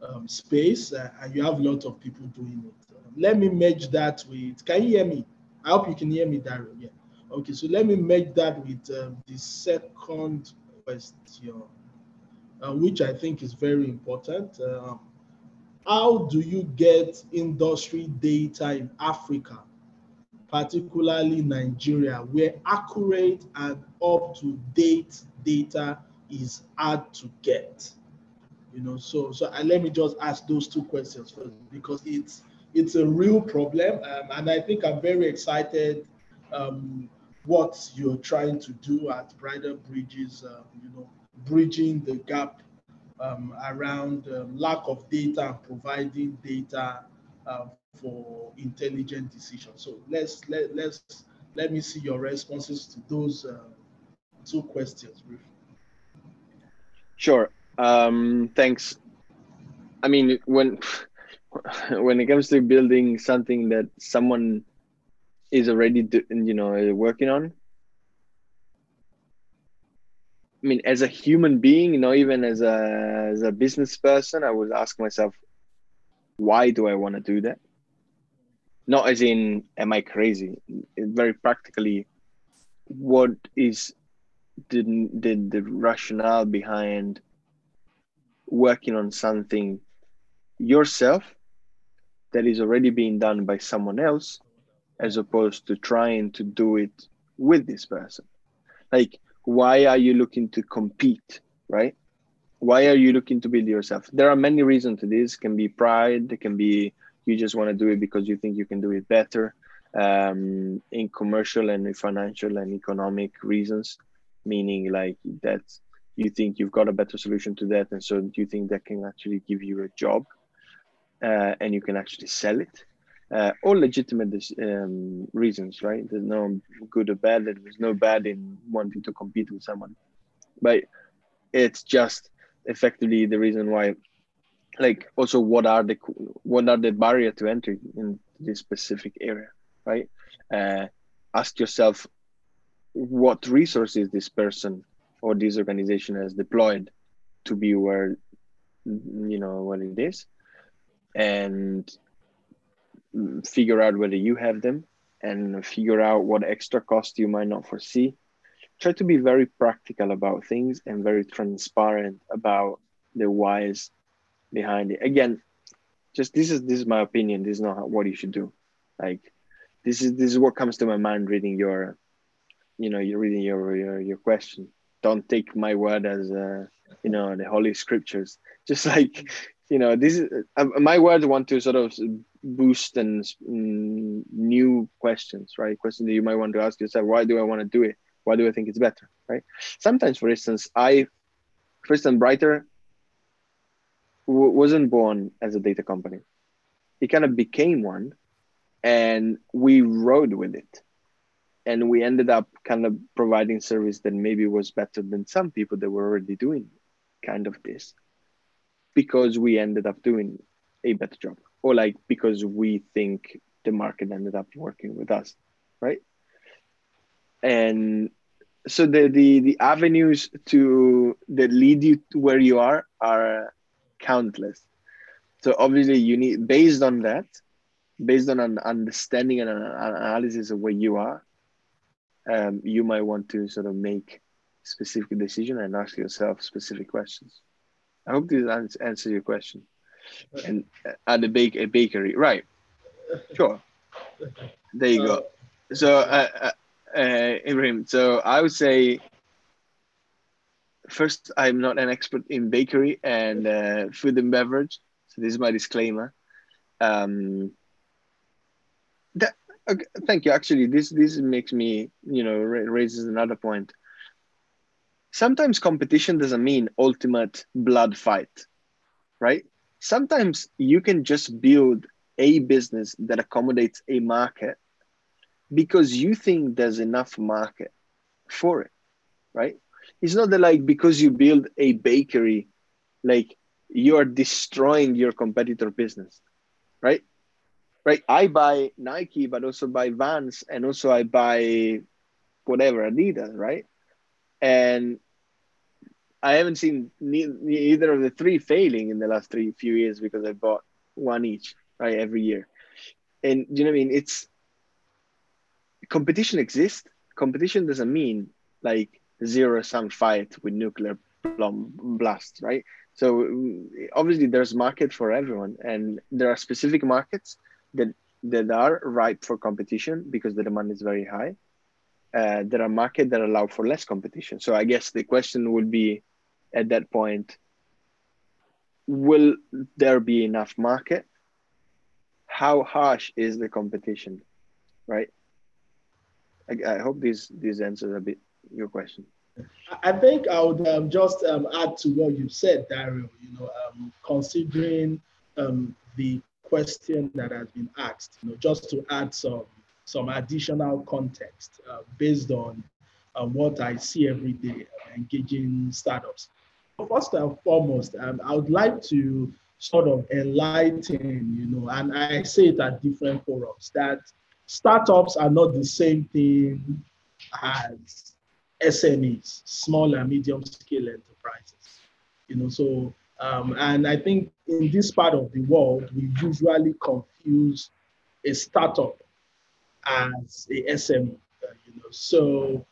um, space uh, and you have a lot of people doing it. let me merge that with, can you hear me? I hope you can hear me, Dario. Yeah. Okay, so let me merge that with um, the second question, uh, which I think is very important. Um, how do you get industry data in Africa, particularly Nigeria, where accurate and up-to-date data is hard to get? You know, so so uh, let me just ask those two questions first because it's it's a real problem, um, and I think I'm very excited um, what you're trying to do at Briter Bridges, um, you know, bridging the gap um, around um, lack of data and providing data uh, for intelligent decisions. So let's let let's let me see your responses to those uh, two questions briefly. Sure. Um, thanks. I mean, when (laughs) when it comes to building something that someone is already do, you know working on i mean as a human being you know even as a as a business person i would ask myself why do i want to do that not as in am i crazy very practically what is the, the the rationale behind working on something yourself that is already being done by someone else as opposed to trying to do it with this person like why are you looking to compete right why are you looking to build yourself? There are many reasons to this. It can be pride. It can be you just want to do it because you think you can do it better. Um, in commercial and financial and economic reasons, meaning like that you think you've got a better solution to that, and so do you think that can actually give you a job, uh, and you can actually sell it. Uh, all legitimate um, reasons, right? There's no good or bad. There's no bad in wanting to compete with someone, but it's just effectively the reason why like also what are the what are the barrier to entry in this specific area right uh, ask yourself what resources this person or this organization has deployed to be where you know what it is and figure out whether you have them and figure out what extra cost you might not foresee try to be very practical about things and very transparent about the whys behind it. Again, just this is this is my opinion. This is not what you should do. Like this is this is what comes to my mind reading your, you know, you're reading your your, your question. Don't take my word as uh, you know the holy scriptures. (laughs) Just like you know, this is uh, my words want to sort of boost and mm, new questions, right? Questions that you might want to ask yourself: Why do I want to do it? Why do I think it's better, right? Sometimes, for instance, I, for instance, Briter w- wasn't born as a data company. He kind of became one, and we rode with it. And we ended up kind of providing service that maybe was better than some people that were already doing kind of this because we ended up doing a better job or like because we think the market ended up working with us right and so the the the avenues to that lead you to where you are are countless. So obviously you need based on that, based on an understanding and an analysis of where you are, um, you might want to sort of make specific decision and ask yourself specific questions. I hope this answers your question. And at a bake a bakery, right? Sure. There you go. So, uh, uh, uh, Ibrahim, so I would say first, I'm not an expert in bakery and uh, food and beverage. So this is my disclaimer. Um, that, okay, thank you. Actually, this this makes me, you know, raises another point. Sometimes competition doesn't mean ultimate blood fight, right? Sometimes you can just build a business that accommodates a market because you think there's enough market for it, right? it's not that like because you build a bakery, like you are destroying your competitor business, right? Right. I buy Nike, but also buy Vans, and also I buy whatever Adidas, right? And I haven't seen either of the three failing in the last three few years because I bought one each, right, every year. And you know what I mean? It's competition exists. Competition doesn't mean like zero sum fight with nuclear blast, right? So obviously there's market for everyone, and there are specific markets that that are ripe for competition because the demand is very high. Uh, there are markets that allow for less competition. So I guess the question would be, at that point, will there be enough market? How harsh is the competition, right? I, I hope this this answers a bit your question. I think I would um, just um, add to what you said, Dario. You know, um, considering um, the question that has been asked, you know, just to add some some additional context uh, based on um, what I see every day engaging startups. First and foremost, um, I would like to sort of enlighten, you know, and I say it at different forums that startups are not the same thing as SMEs, small and medium scale enterprises. You know, so um, and I think in this part of the world, we usually confuse a startup as a SME. Uh, you know, so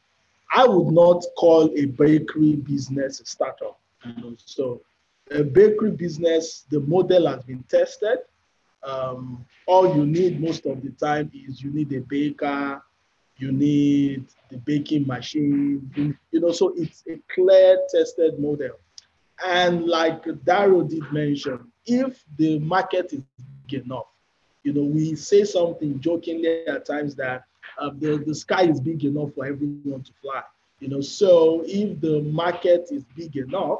I would not call a bakery business a startup. You know, so a bakery business, the model has been tested. Um, all you need most of the time is you need a baker, you need the baking machine, you know, so it's a clear tested model. And like Dario did mention, if the market is big enough, you know, we say something jokingly at times that uh, the, the sky is big enough for everyone to fly. You know, so if the market is big enough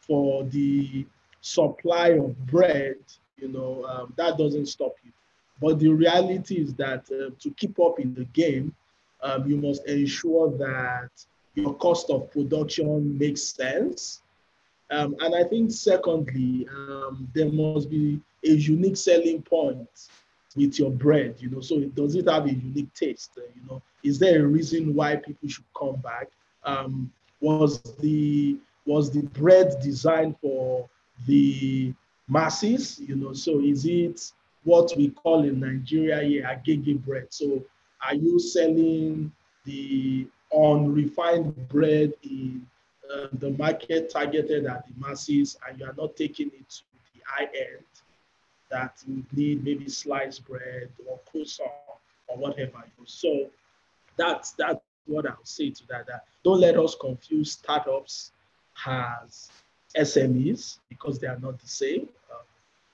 for the supply of bread, you know, um, that doesn't stop you. But the reality is that uh, to keep up in the game, um, you must ensure that your cost of production makes sense. Um, and I think, secondly, um, there must be a unique selling point with your bread. You know, so does it have a unique taste? Uh, you know, is there a reason why people should come back? Um, was the was the bread designed for the masses? You know, so is it what we call in Nigeria here agege bread? So are you selling the unrefined bread in the market targeted at the masses and you are not taking it to the high end that would need maybe sliced bread or croissant or whatever. So that's that's what I'll say to that. That don't let us confuse startups as SMEs because they are not the same. Um,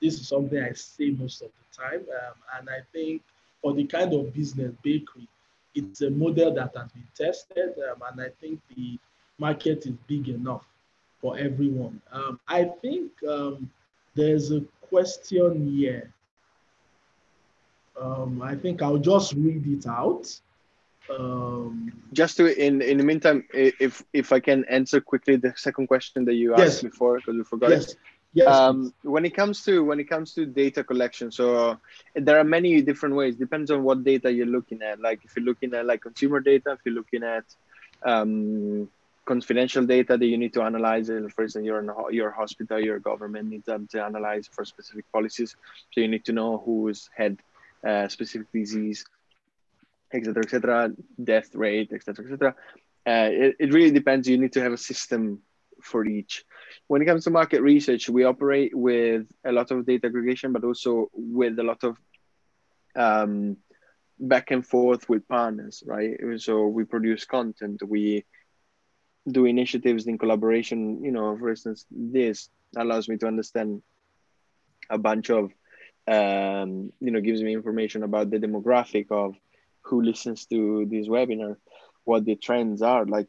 this is something I say most of the time, um, and I think for the kind of business bakery, it's a model that has been tested, um, and I think the market is big enough for everyone. Um, I think um, there's a question here. Um, I think I'll just read it out. Um, just to in in the meantime, if if I can answer quickly the second question that you asked yes. before because we forgot yes. it. Yes. Um, when it comes to when it comes to data collection, so there are many different ways. Depends on what data you're looking at. Like if you're looking at like consumer data, if you're looking at um, confidential data that you need to analyze. For instance, you're in your hospital, your government needs them to analyze for specific policies. So you need to know who's had uh, specific disease, etc., etc., death rate, etc., etc. Uh, it, it really depends. You need to have a system for each. When it comes to market research, we operate with a lot of data aggregation, but also with a lot of um, back and forth with partners, right? So we produce content, we do initiatives in collaboration. You know, for instance, this allows me to understand a bunch of, um, you know, gives me information about the demographic of who listens to this webinar, what the trends are, like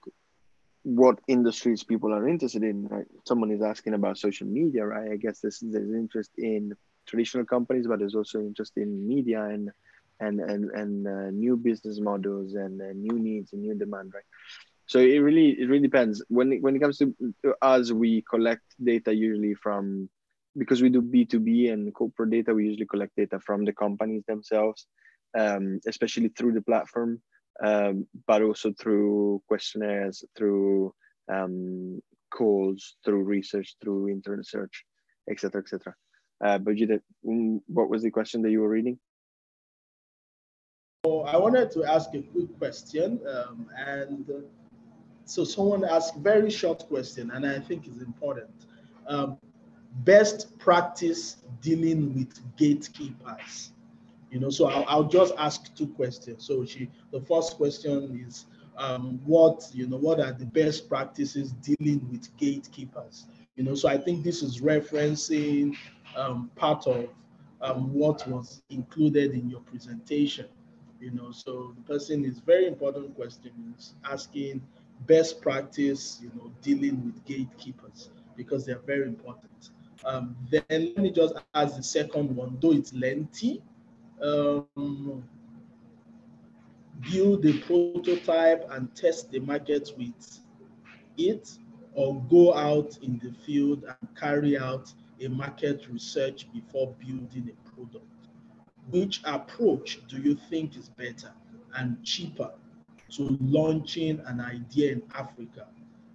what industries people are interested in. Right? Someone is asking about social media, right? I guess there's there's interest in traditional companies, but there's also interest in media and and and and uh, new business models and uh, new needs and new demand, right? So it really it really depends. When it, when it comes to, us, we collect data usually from because we do B two B and corporate data. We usually collect data from the companies themselves, um, especially through the platform um, but also through questionnaires, through um, calls, through research, through internet search, etc., etc. Uh, but Judith, what was the question that you were reading? So I wanted to ask a quick question, um, and so someone asked very short question, and I think is important. Um, best practice dealing with gatekeepers. You know so I'll, I'll, just ask two questions. So she the first question is um, what you know what are the best practices dealing with gatekeepers? You know so i think this is referencing um, part of um, what was included in your presentation. You know so the person is very important question is asking best practice you know dealing with gatekeepers because they're very important um, then let me just ask the second one though it's lengthy um, build the prototype and test the market with it or go out in the field and carry out a market research before building a product? Which approach do you think is better and cheaper to launching an idea in Africa?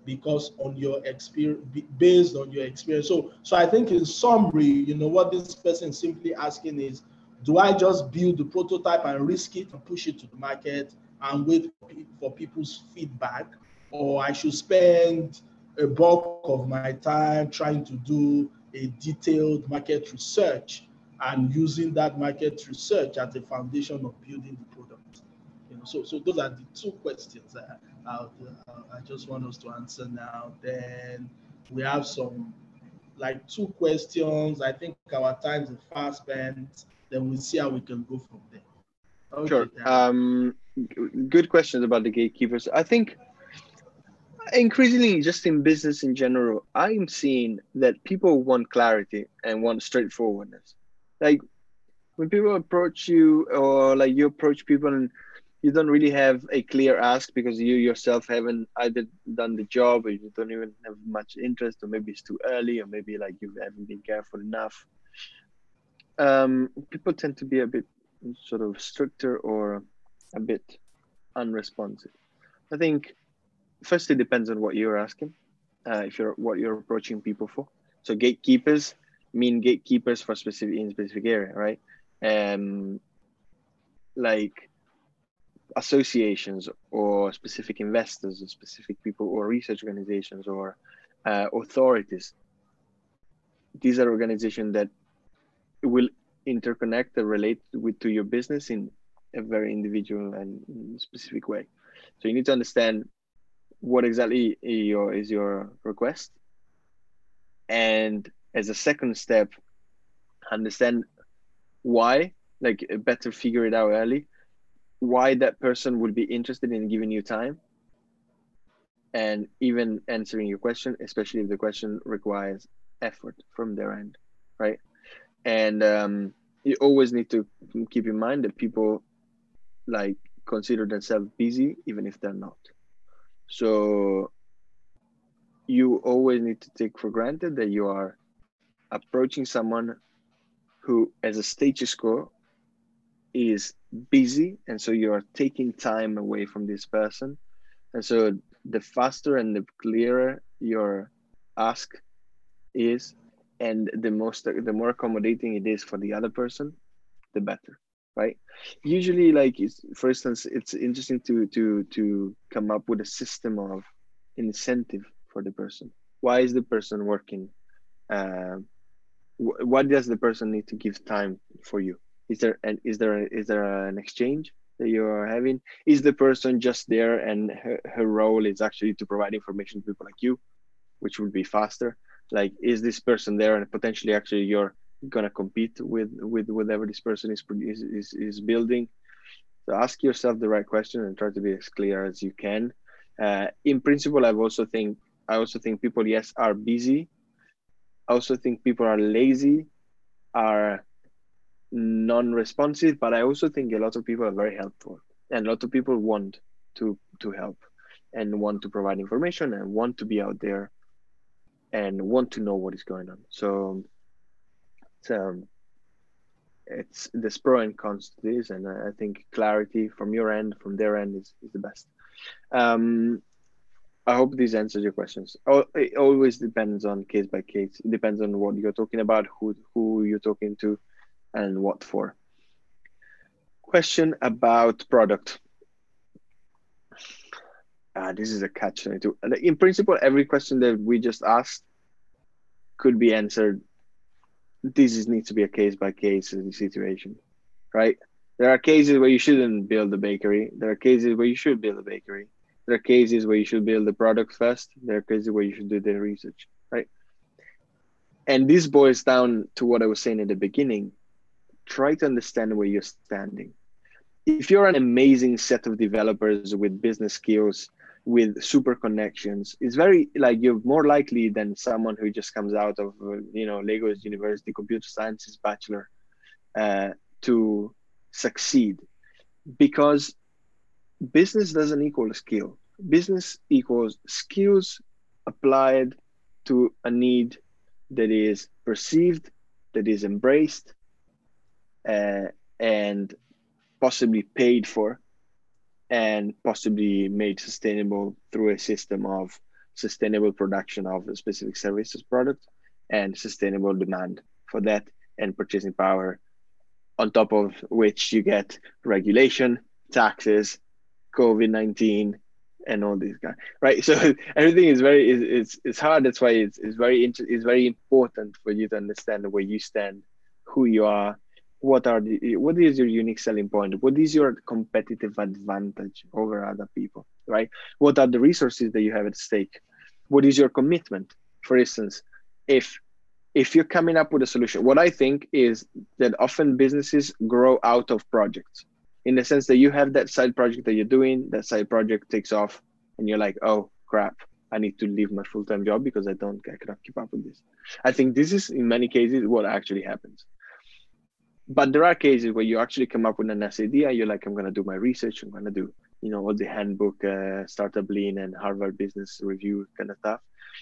Because on your experience, based on your experience. So, so I think in summary, you know, what this person simply asking is, do I just build the prototype and risk it and push it to the market and wait for people's feedback? Or I should spend a bulk of my time trying to do a detailed market research and using that market research as a foundation of building the product. You know, so, so those are the two questions that I, I, I just want us to answer now. Then we have some like two questions. I think our time is fast spent. Then we'll see how we can go from there. Okay, sure. Um, good questions about the gatekeepers. I think increasingly, just in business in general, I'm seeing that people want clarity and want straightforwardness. Like when people approach you, or like you approach people and you don't really have a clear ask because you yourself haven't either done the job or you don't even have much interest or maybe it's too early or maybe like you haven't been careful enough. Um, people tend to be a bit sort of stricter or a bit unresponsive. I think first it depends on what you're asking uh, if you're what you're approaching people for. So gatekeepers mean gatekeepers for specific in specific area right? Um like associations or specific investors or specific people or research organizations or uh, authorities. These are organizations that will interconnect and relate with to your business in a very individual and specific way. So you need to understand what exactly your is your request. And as a second step understand why like better figure it out early why that person would be interested in giving you time and even answering your question, especially if the question requires effort from their end, right? And um, you always need to keep in mind that people like consider themselves busy even if they're not. So you always need to take for granted that you are approaching someone who, as a status quo, is busy and so you're taking time away from this person. And so the faster and the clearer your ask is and the most the more accommodating it is for the other person the better right? Usually like for instance it's interesting to to to come up with a system of incentive for the person. Why is the person working? Uh, what does the person need to give time for you is there and is there is there an exchange that you are having? Is the person just there and her, her role is actually to provide information to people like you which would be faster? Like is this person there and potentially actually you're gonna compete with with whatever this person is is is, is building? So ask yourself the right question and try to be as clear as you can. Uh, in principle i also think i also think people yes are busy. I also think people are lazy are non-responsive but i also think a lot of people are very helpful and a lot of people want to to help and want to provide information and want to be out there and want to know what is going on so it's, um, it's there's pro and cons to this and i think clarity from your end from their end is, is the best um, I hope this answers your questions. It always depends on case by case. It depends on what you're talking about, who who you're talking to, and what for. Question about product. Uh, this is a catch 22. In principle, every question that we just asked could be answered. This is, needs to be a case by case situation, right? There are cases where you shouldn't build a bakery. There are cases where you should build a bakery. There are cases where you should build the product first. There are cases where you should do the research, right? And this boils down to what I was saying at the beginning try to understand where you're standing. If you're an amazing set of developers with business skills, with super connections, it's very like you're more likely than someone who just comes out of uh, you know Lagos University computer sciences bachelor uh, to succeed, because business doesn't equal skill. Business equals skills applied to a need that is perceived, that is embraced, uh, and possibly paid for and possibly made sustainable through a system of sustainable production of a specific services product and sustainable demand for that and purchasing power on top of which you get regulation taxes covid-19 and all these guys right? (laughs) So everything is very it's, it's hard. That's why it's, it's very it's very important for you to understand where you stand who you are what are the what is your unique selling point what is your competitive advantage over other people right what are the resources that you have at stake what is your commitment for instance, if if you're coming up with a solution, what I think is that often businesses grow out of projects in the sense that you have that side project that you're doing, that side project takes off, and you're like, oh crap, I need to leave my full time job because I don't, I cannot keep up with this. I think this is in many cases what actually happens. But there are cases where you actually come up with a nice idea. You're like, I'm going to do my research. I'm going to do, you know, all the handbook, uh, startup lean and Harvard business review kind of stuff.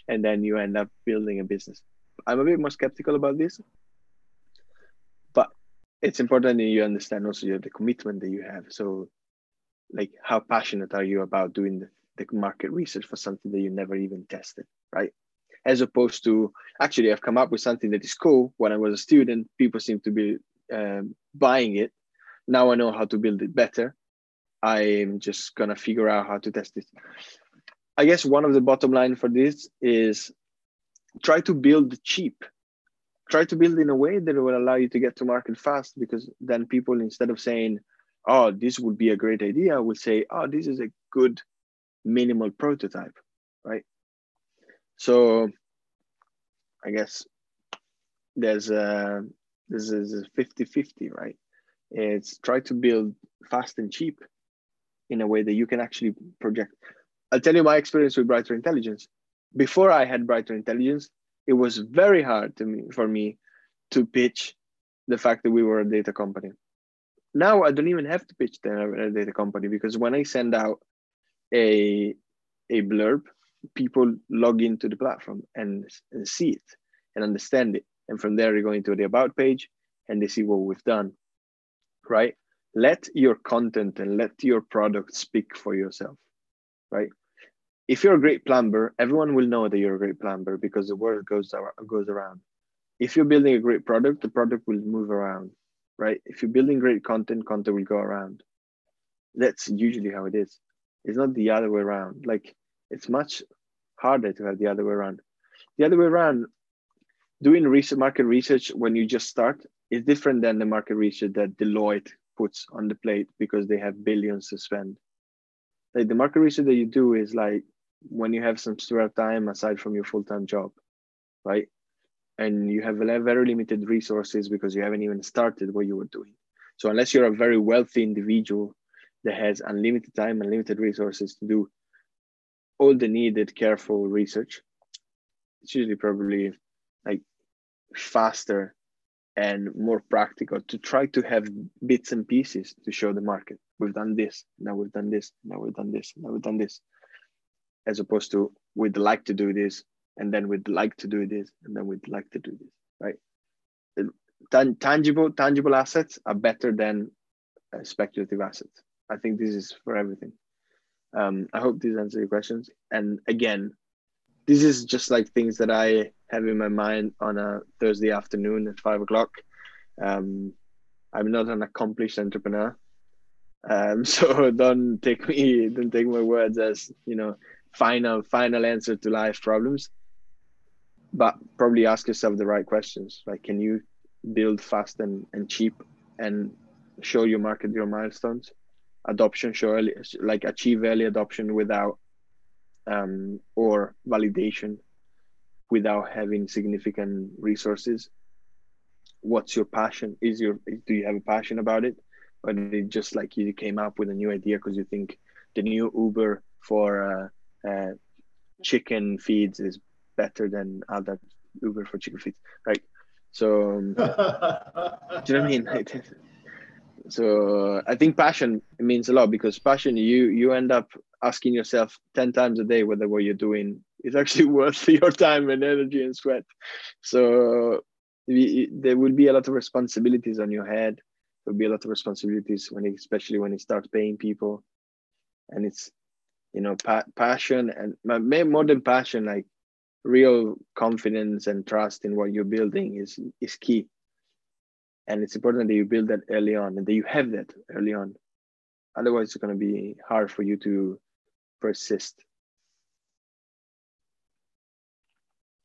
And then you end up building a business. I'm a bit more skeptical about this, but it's important that you understand also the commitment that you have. So, like, how passionate are you about doing the, the market research for something that you never even tested, right? As opposed to actually, I've come up with something that is cool. When I was a student, people seem to be um, buying it. Now I know how to build it better. I'm just gonna figure out how to test it. I guess one of the bottom line for this is try to build cheap. Try to build in a way that will allow you to get to market fast because then people instead of saying, "Oh, this would be a great idea," will say, "Oh, this is a good minimal prototype," right? So, I guess there's a this is 50-50, right? It's try to build fast and cheap in a way that you can actually project. I'll tell you my experience with Briter Intelligence before I had Briter Intelligence, it was very hard to me for me to pitch the fact that we were a data company. Now I don't even have to pitch the data company because when I send out a a blurb, people log into the platform and, and see it and understand it. And from there, they go into the about page and they see what we've done. Right? Let your content and let your product speak for yourself. Right? if you're a great plumber, everyone will know that you're a great plumber because the word goes goes around. If you're building a great product, the product will move around, right? If you're building great content, content will go around. That's usually how it is. It's not the other way around. Like it's much harder to have the other way around. The other way around, doing research, market research when you just start is different than the market research that Deloitte puts on the plate because they have billions to spend. Like the market research that you do is like when you have some spare time aside from your full-time job right and you have very limited resources because you haven't even started what you were doing so unless you're a very wealthy individual that has unlimited time and limited resources to do all the needed careful research it's usually probably like faster and more practical to try to have bits and pieces to show the market. We've done this now we've done this now we've done this now we've done this. As opposed to we'd like to do this and then we'd like to do this and then we'd like to do this right? Tangible tangible assets are better than uh, speculative assets. I think this is for everything. Um, i hope this answers your questions. And again this is just like things that i have in my mind on a thursday afternoon at five o'clock. Um, i'm not an accomplished entrepreneur. Um, (laughs) so don't take me don't take my words as you know final final answer to life problems. But probably ask yourself the right questions. Like can you build fast and, and cheap and show your market your milestones? Adoption show early like achieve early adoption without um, or validation without having significant resources what's your passion is your do you have a passion about it or it just like you came up with a new idea because you think the new uber for uh, uh, chicken feeds is better than other Uber for chicken feeds, right? So, um, (laughs) do you know what I mean? (laughs) so I think passion means a lot because passion, you you end up asking yourself ten times a day whether what you're doing is actually (laughs) worth your time and energy and sweat. So there will be a lot of responsibilities on your head. There'll be a lot of responsibilities when, especially when you start paying people, and it's you know pa- passion and more than passion like real confidence and trust in what you're building is is key and it's important that you build that early on and that you have that early on. Otherwise it's going to be hard for you to persist.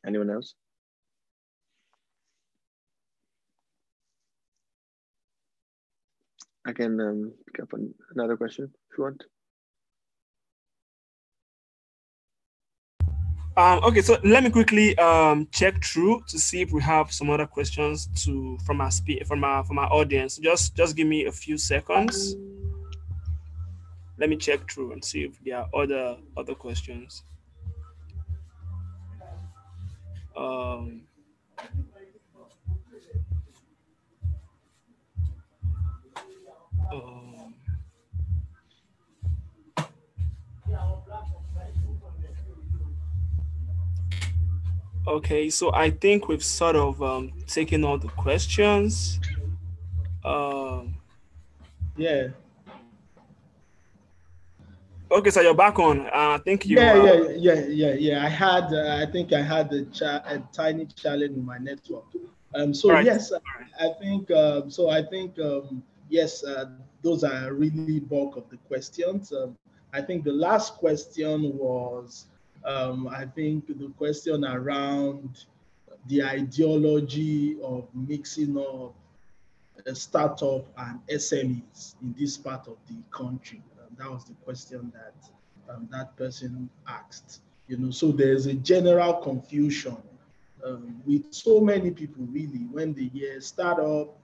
Anyone else? I can um, pick up on another question if you want Um, okay, so let me quickly um, check through to see if we have some other questions to from our spe- from our from our audience. Just just give me a few seconds. Let me check through and see if there are other other questions. Um, um, okay, so I think we've sort of um, taken all the questions. Um, Yeah. okay, so you're back on. Uh, I think you. Yeah, uh, yeah, yeah, yeah, yeah. I had, uh, I think I had a, cha- a tiny challenge with my network. Um, so Right. yes, I think um, so. I think um, yes, uh, those are really bulk of the questions. Um, I think the last question was, um, I think the question around the ideology of mixing up a startup and SMEs in this part of the country. Um, that was the question that um, that person asked. You know, so there's a general confusion um, with so many people really when they hear startup,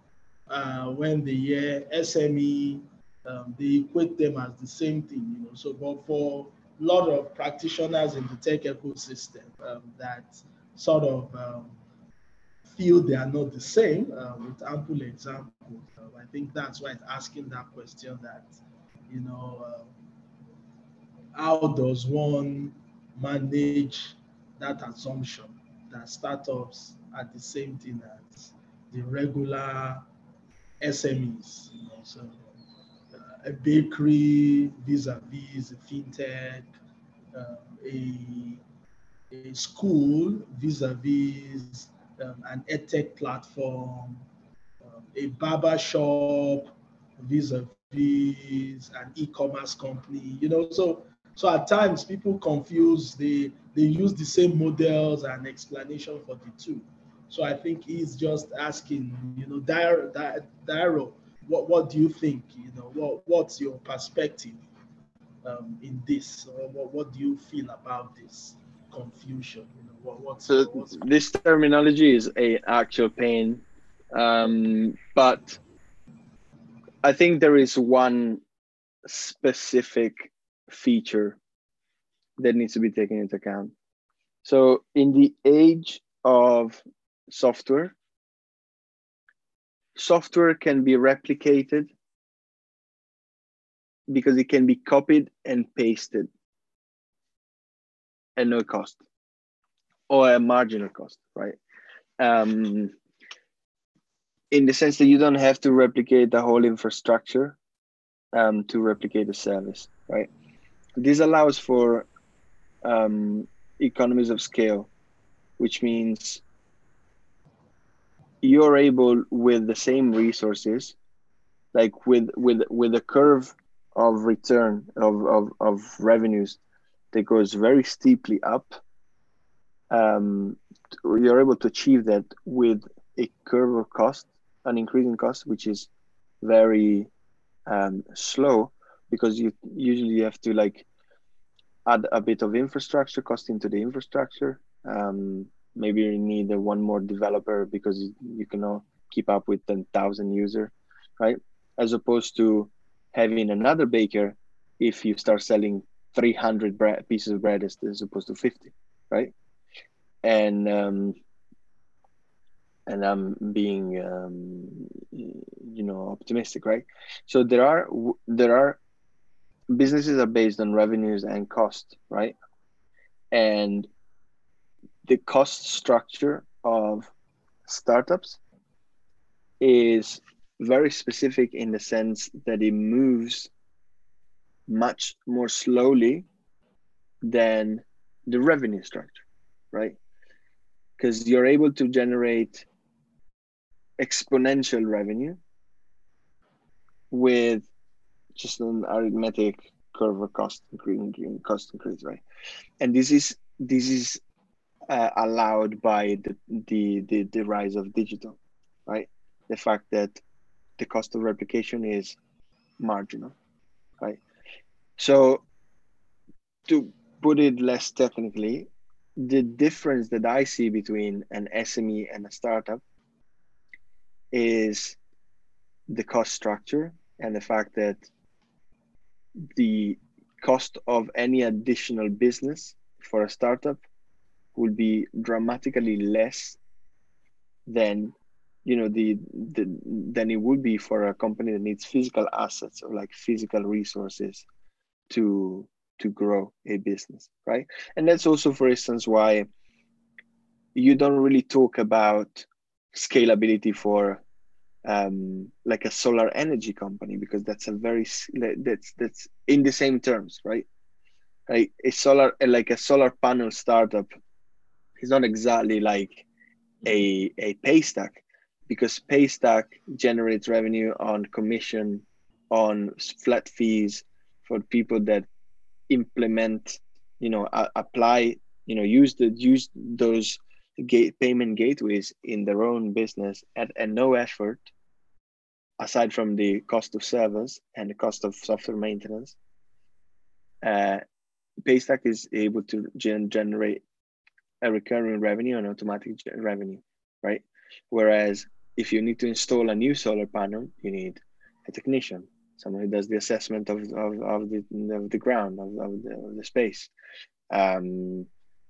uh, when they hear SME, um, they equate them as the same thing. You know, so but for lot of practitioners in the tech ecosystem um, that sort of um, feel they are not the same uh, with ample examples. Uh, I think that's why it's asking that question that, you know, uh, how does one manage that assumption that startups are the same thing as the regular SMEs? You know, so a bakery vis-a-vis a fintech, uh, a, a school vis-a-vis um, an edtech platform, um, a barber shop vis-a-vis an e-commerce company. You know, so so at times people confuse they they use the same models and explanation for the two. So I think he's just asking, you know, Dario, what what do you think? You know, what what's your perspective um, in this? Or what, what do you feel about this confusion? You know, what, what's, So what's this terminology is a actual pain, um, but I think there is one specific feature that needs to be taken into account. So in the age of software, software can be replicated because it can be copied and pasted at no cost or a marginal cost, right? Um, in the sense that you don't have to replicate the whole infrastructure um, to replicate a service, right? This allows for um, economies of scale, which means you're able with the same resources, like with with with a curve of return of, of, of revenues that goes very steeply up um, you're able to achieve that with a curve of cost, an increasing cost, which is very um, slow because you usually have to like add a bit of infrastructure cost into the infrastructure. Um, maybe you need one more developer because you, cannot keep up with 10,000 user, right? As opposed to having another baker if you start selling 300 bread, pieces of bread as, as opposed to 50, right? and um, and I'm being um, you know optimistic, right? So there are there are businesses are based on revenues and cost, right? And the cost structure of startups is very specific in the sense that it moves much more slowly than the revenue structure, right? because you're able to generate exponential revenue with just an arithmetic curve of cost increase, cost increase, right? And this is this is uh, allowed by the, the the the rise of digital, right? The fact that the cost of replication is marginal, right? So to put it less technically, the difference that I see between an SME and a startup is the cost structure and the fact that the cost of any additional business for a startup will be dramatically less than you know the, the than it would be for a company that needs physical assets or like physical resources to to grow a business right? And that's also for instance why you don't really talk about scalability for um, like a solar energy company because that's a very that's that's in the same terms right? Right? A solar like a solar panel startup is not exactly like a a paystack because paystack generates revenue on commission on flat fees for people that implement you know apply you know use the use those gate payment gateways in their own business at, at no effort aside from the cost of servers and the cost of software maintenance uh, paystack is able to gen- generate a recurring revenue and automatic revenue right whereas if you need to install a new solar panel you need a technician someone who does the assessment of, of, of, the, of the ground, of, of, the, of the space. Um,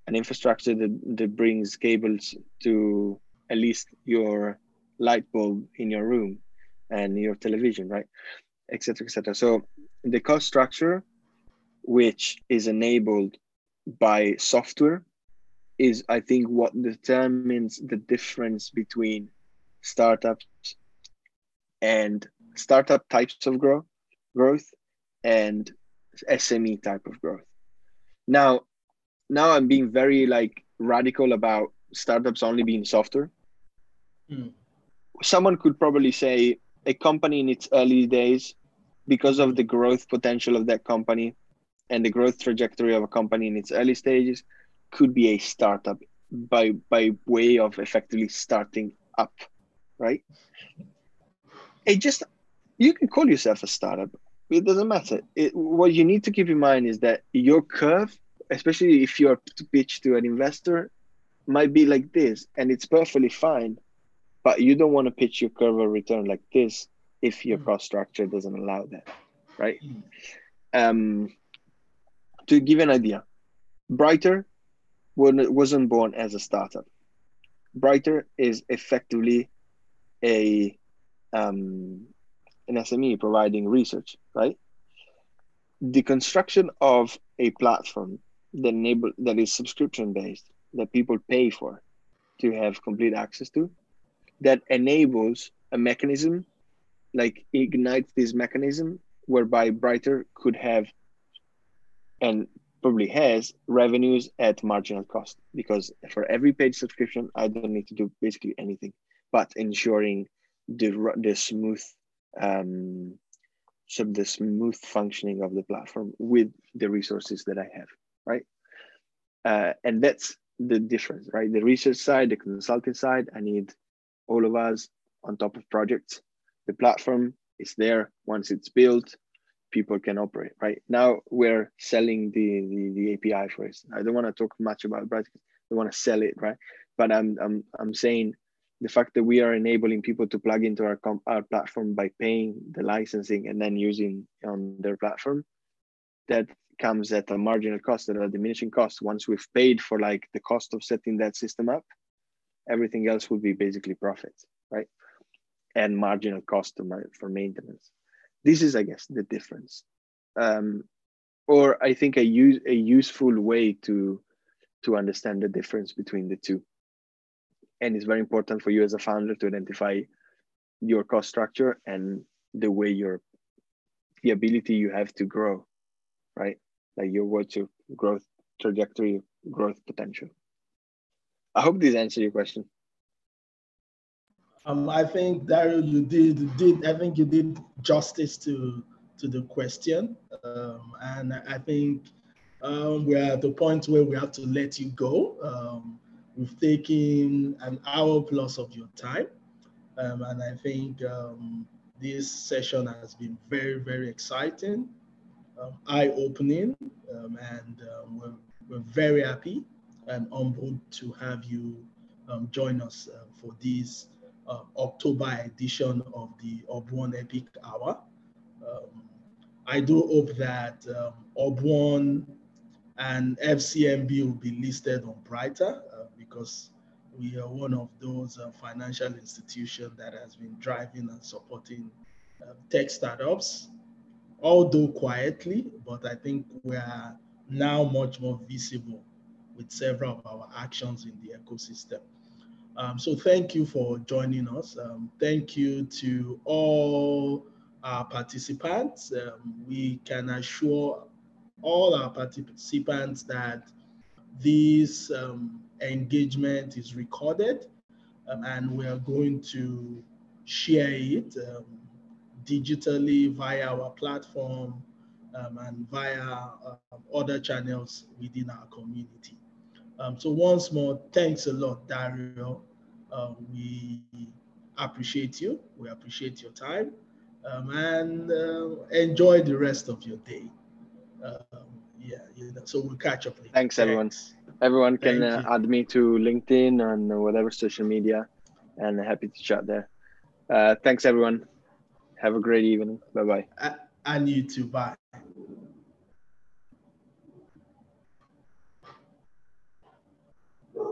an infrastructure that, that brings cables to at least your light bulb in your room and your television, right? Et cetera, et cetera. So the cost structure, which is enabled by software, is I think what determines the difference between startups and startup types of growth, growth and SME type of growth. Now, now I'm being very like radical about startups only being software. Mm. Someone could probably say a company in its early days, because of the growth potential of that company and the growth trajectory of a company in its early stages, could be a startup by by way of effectively starting up, right? It just you can call yourself a startup. It doesn't matter. It, what you need to keep in mind is that your curve, especially if you're to pitch to an investor, might be like this, and it's perfectly fine. But you don't want to pitch your curve of return like this if your mm. cost structure doesn't allow that, right? Mm. Um, to give an idea, Briter wasn't born as a startup. Briter is effectively a um, an SME providing research, right? The construction of a platform that enable that is subscription based that people pay for to have complete access to that enables a mechanism like ignites this mechanism whereby Briter could have and probably has revenues at marginal cost because for every paid subscription i don't need to do basically anything but ensuring the the smooth um, so the smooth functioning of the platform with the resources that I have, right? Uh, and that's the difference, right? The research side, the consulting side, I need all of us on top of projects. The platform is there. Once it's built, people can operate, right? Now we're selling the, the, the API for it. I don't want to talk much about Bright. I want to sell it, right? But I'm, I'm, I'm saying the fact that we are enabling people to plug into our, our platform by paying the licensing and then using on their platform that comes at a marginal cost at a diminishing cost once we've paid for like the cost of setting that system up everything else would be basically profit right and marginal cost for maintenance this is i guess the difference. Um, or i think a use a useful way to to understand the difference between the two. And it's very important for you as a founder to identify your cost structure and the way your the ability you have to grow right? Like your what's your growth trajectory growth potential. I hope this answered your question um, I think Dario, you did did I think you did justice to to the question, um, and I think um, we're at the point where we have to let you go. Um, We've taken an hour plus of your time. Um, and I think um, this session has been very, very exciting, eye opening, and we're, we're very happy and humbled to have you join us uh, for this uh, October edition of the One Epic Hour. Um, I do hope that um, One and FCMB will be listed on Briter uh, because we are one of those uh, financial institutions that has been driving and supporting uh, tech startups, although quietly, but I think we are now much more visible with several of our actions in the ecosystem. Um, so thank you for joining us. Um, thank you to all our participants. Um, we can assure all our participants that this um, engagement is recorded um, and we are going to share it um, digitally via our platform and via uh, other channels within our community. So once more, thanks a lot, Dario. Uh, we appreciate you. We appreciate your time um, and uh, enjoy the rest of your day. Um, yeah, you know, so we'll catch up later. Thanks, everyone. Everyone can uh, add me to LinkedIn and whatever social media, and happy to chat there. Uh, thanks, everyone. Have a great evening. Bye bye. And you too. Bye.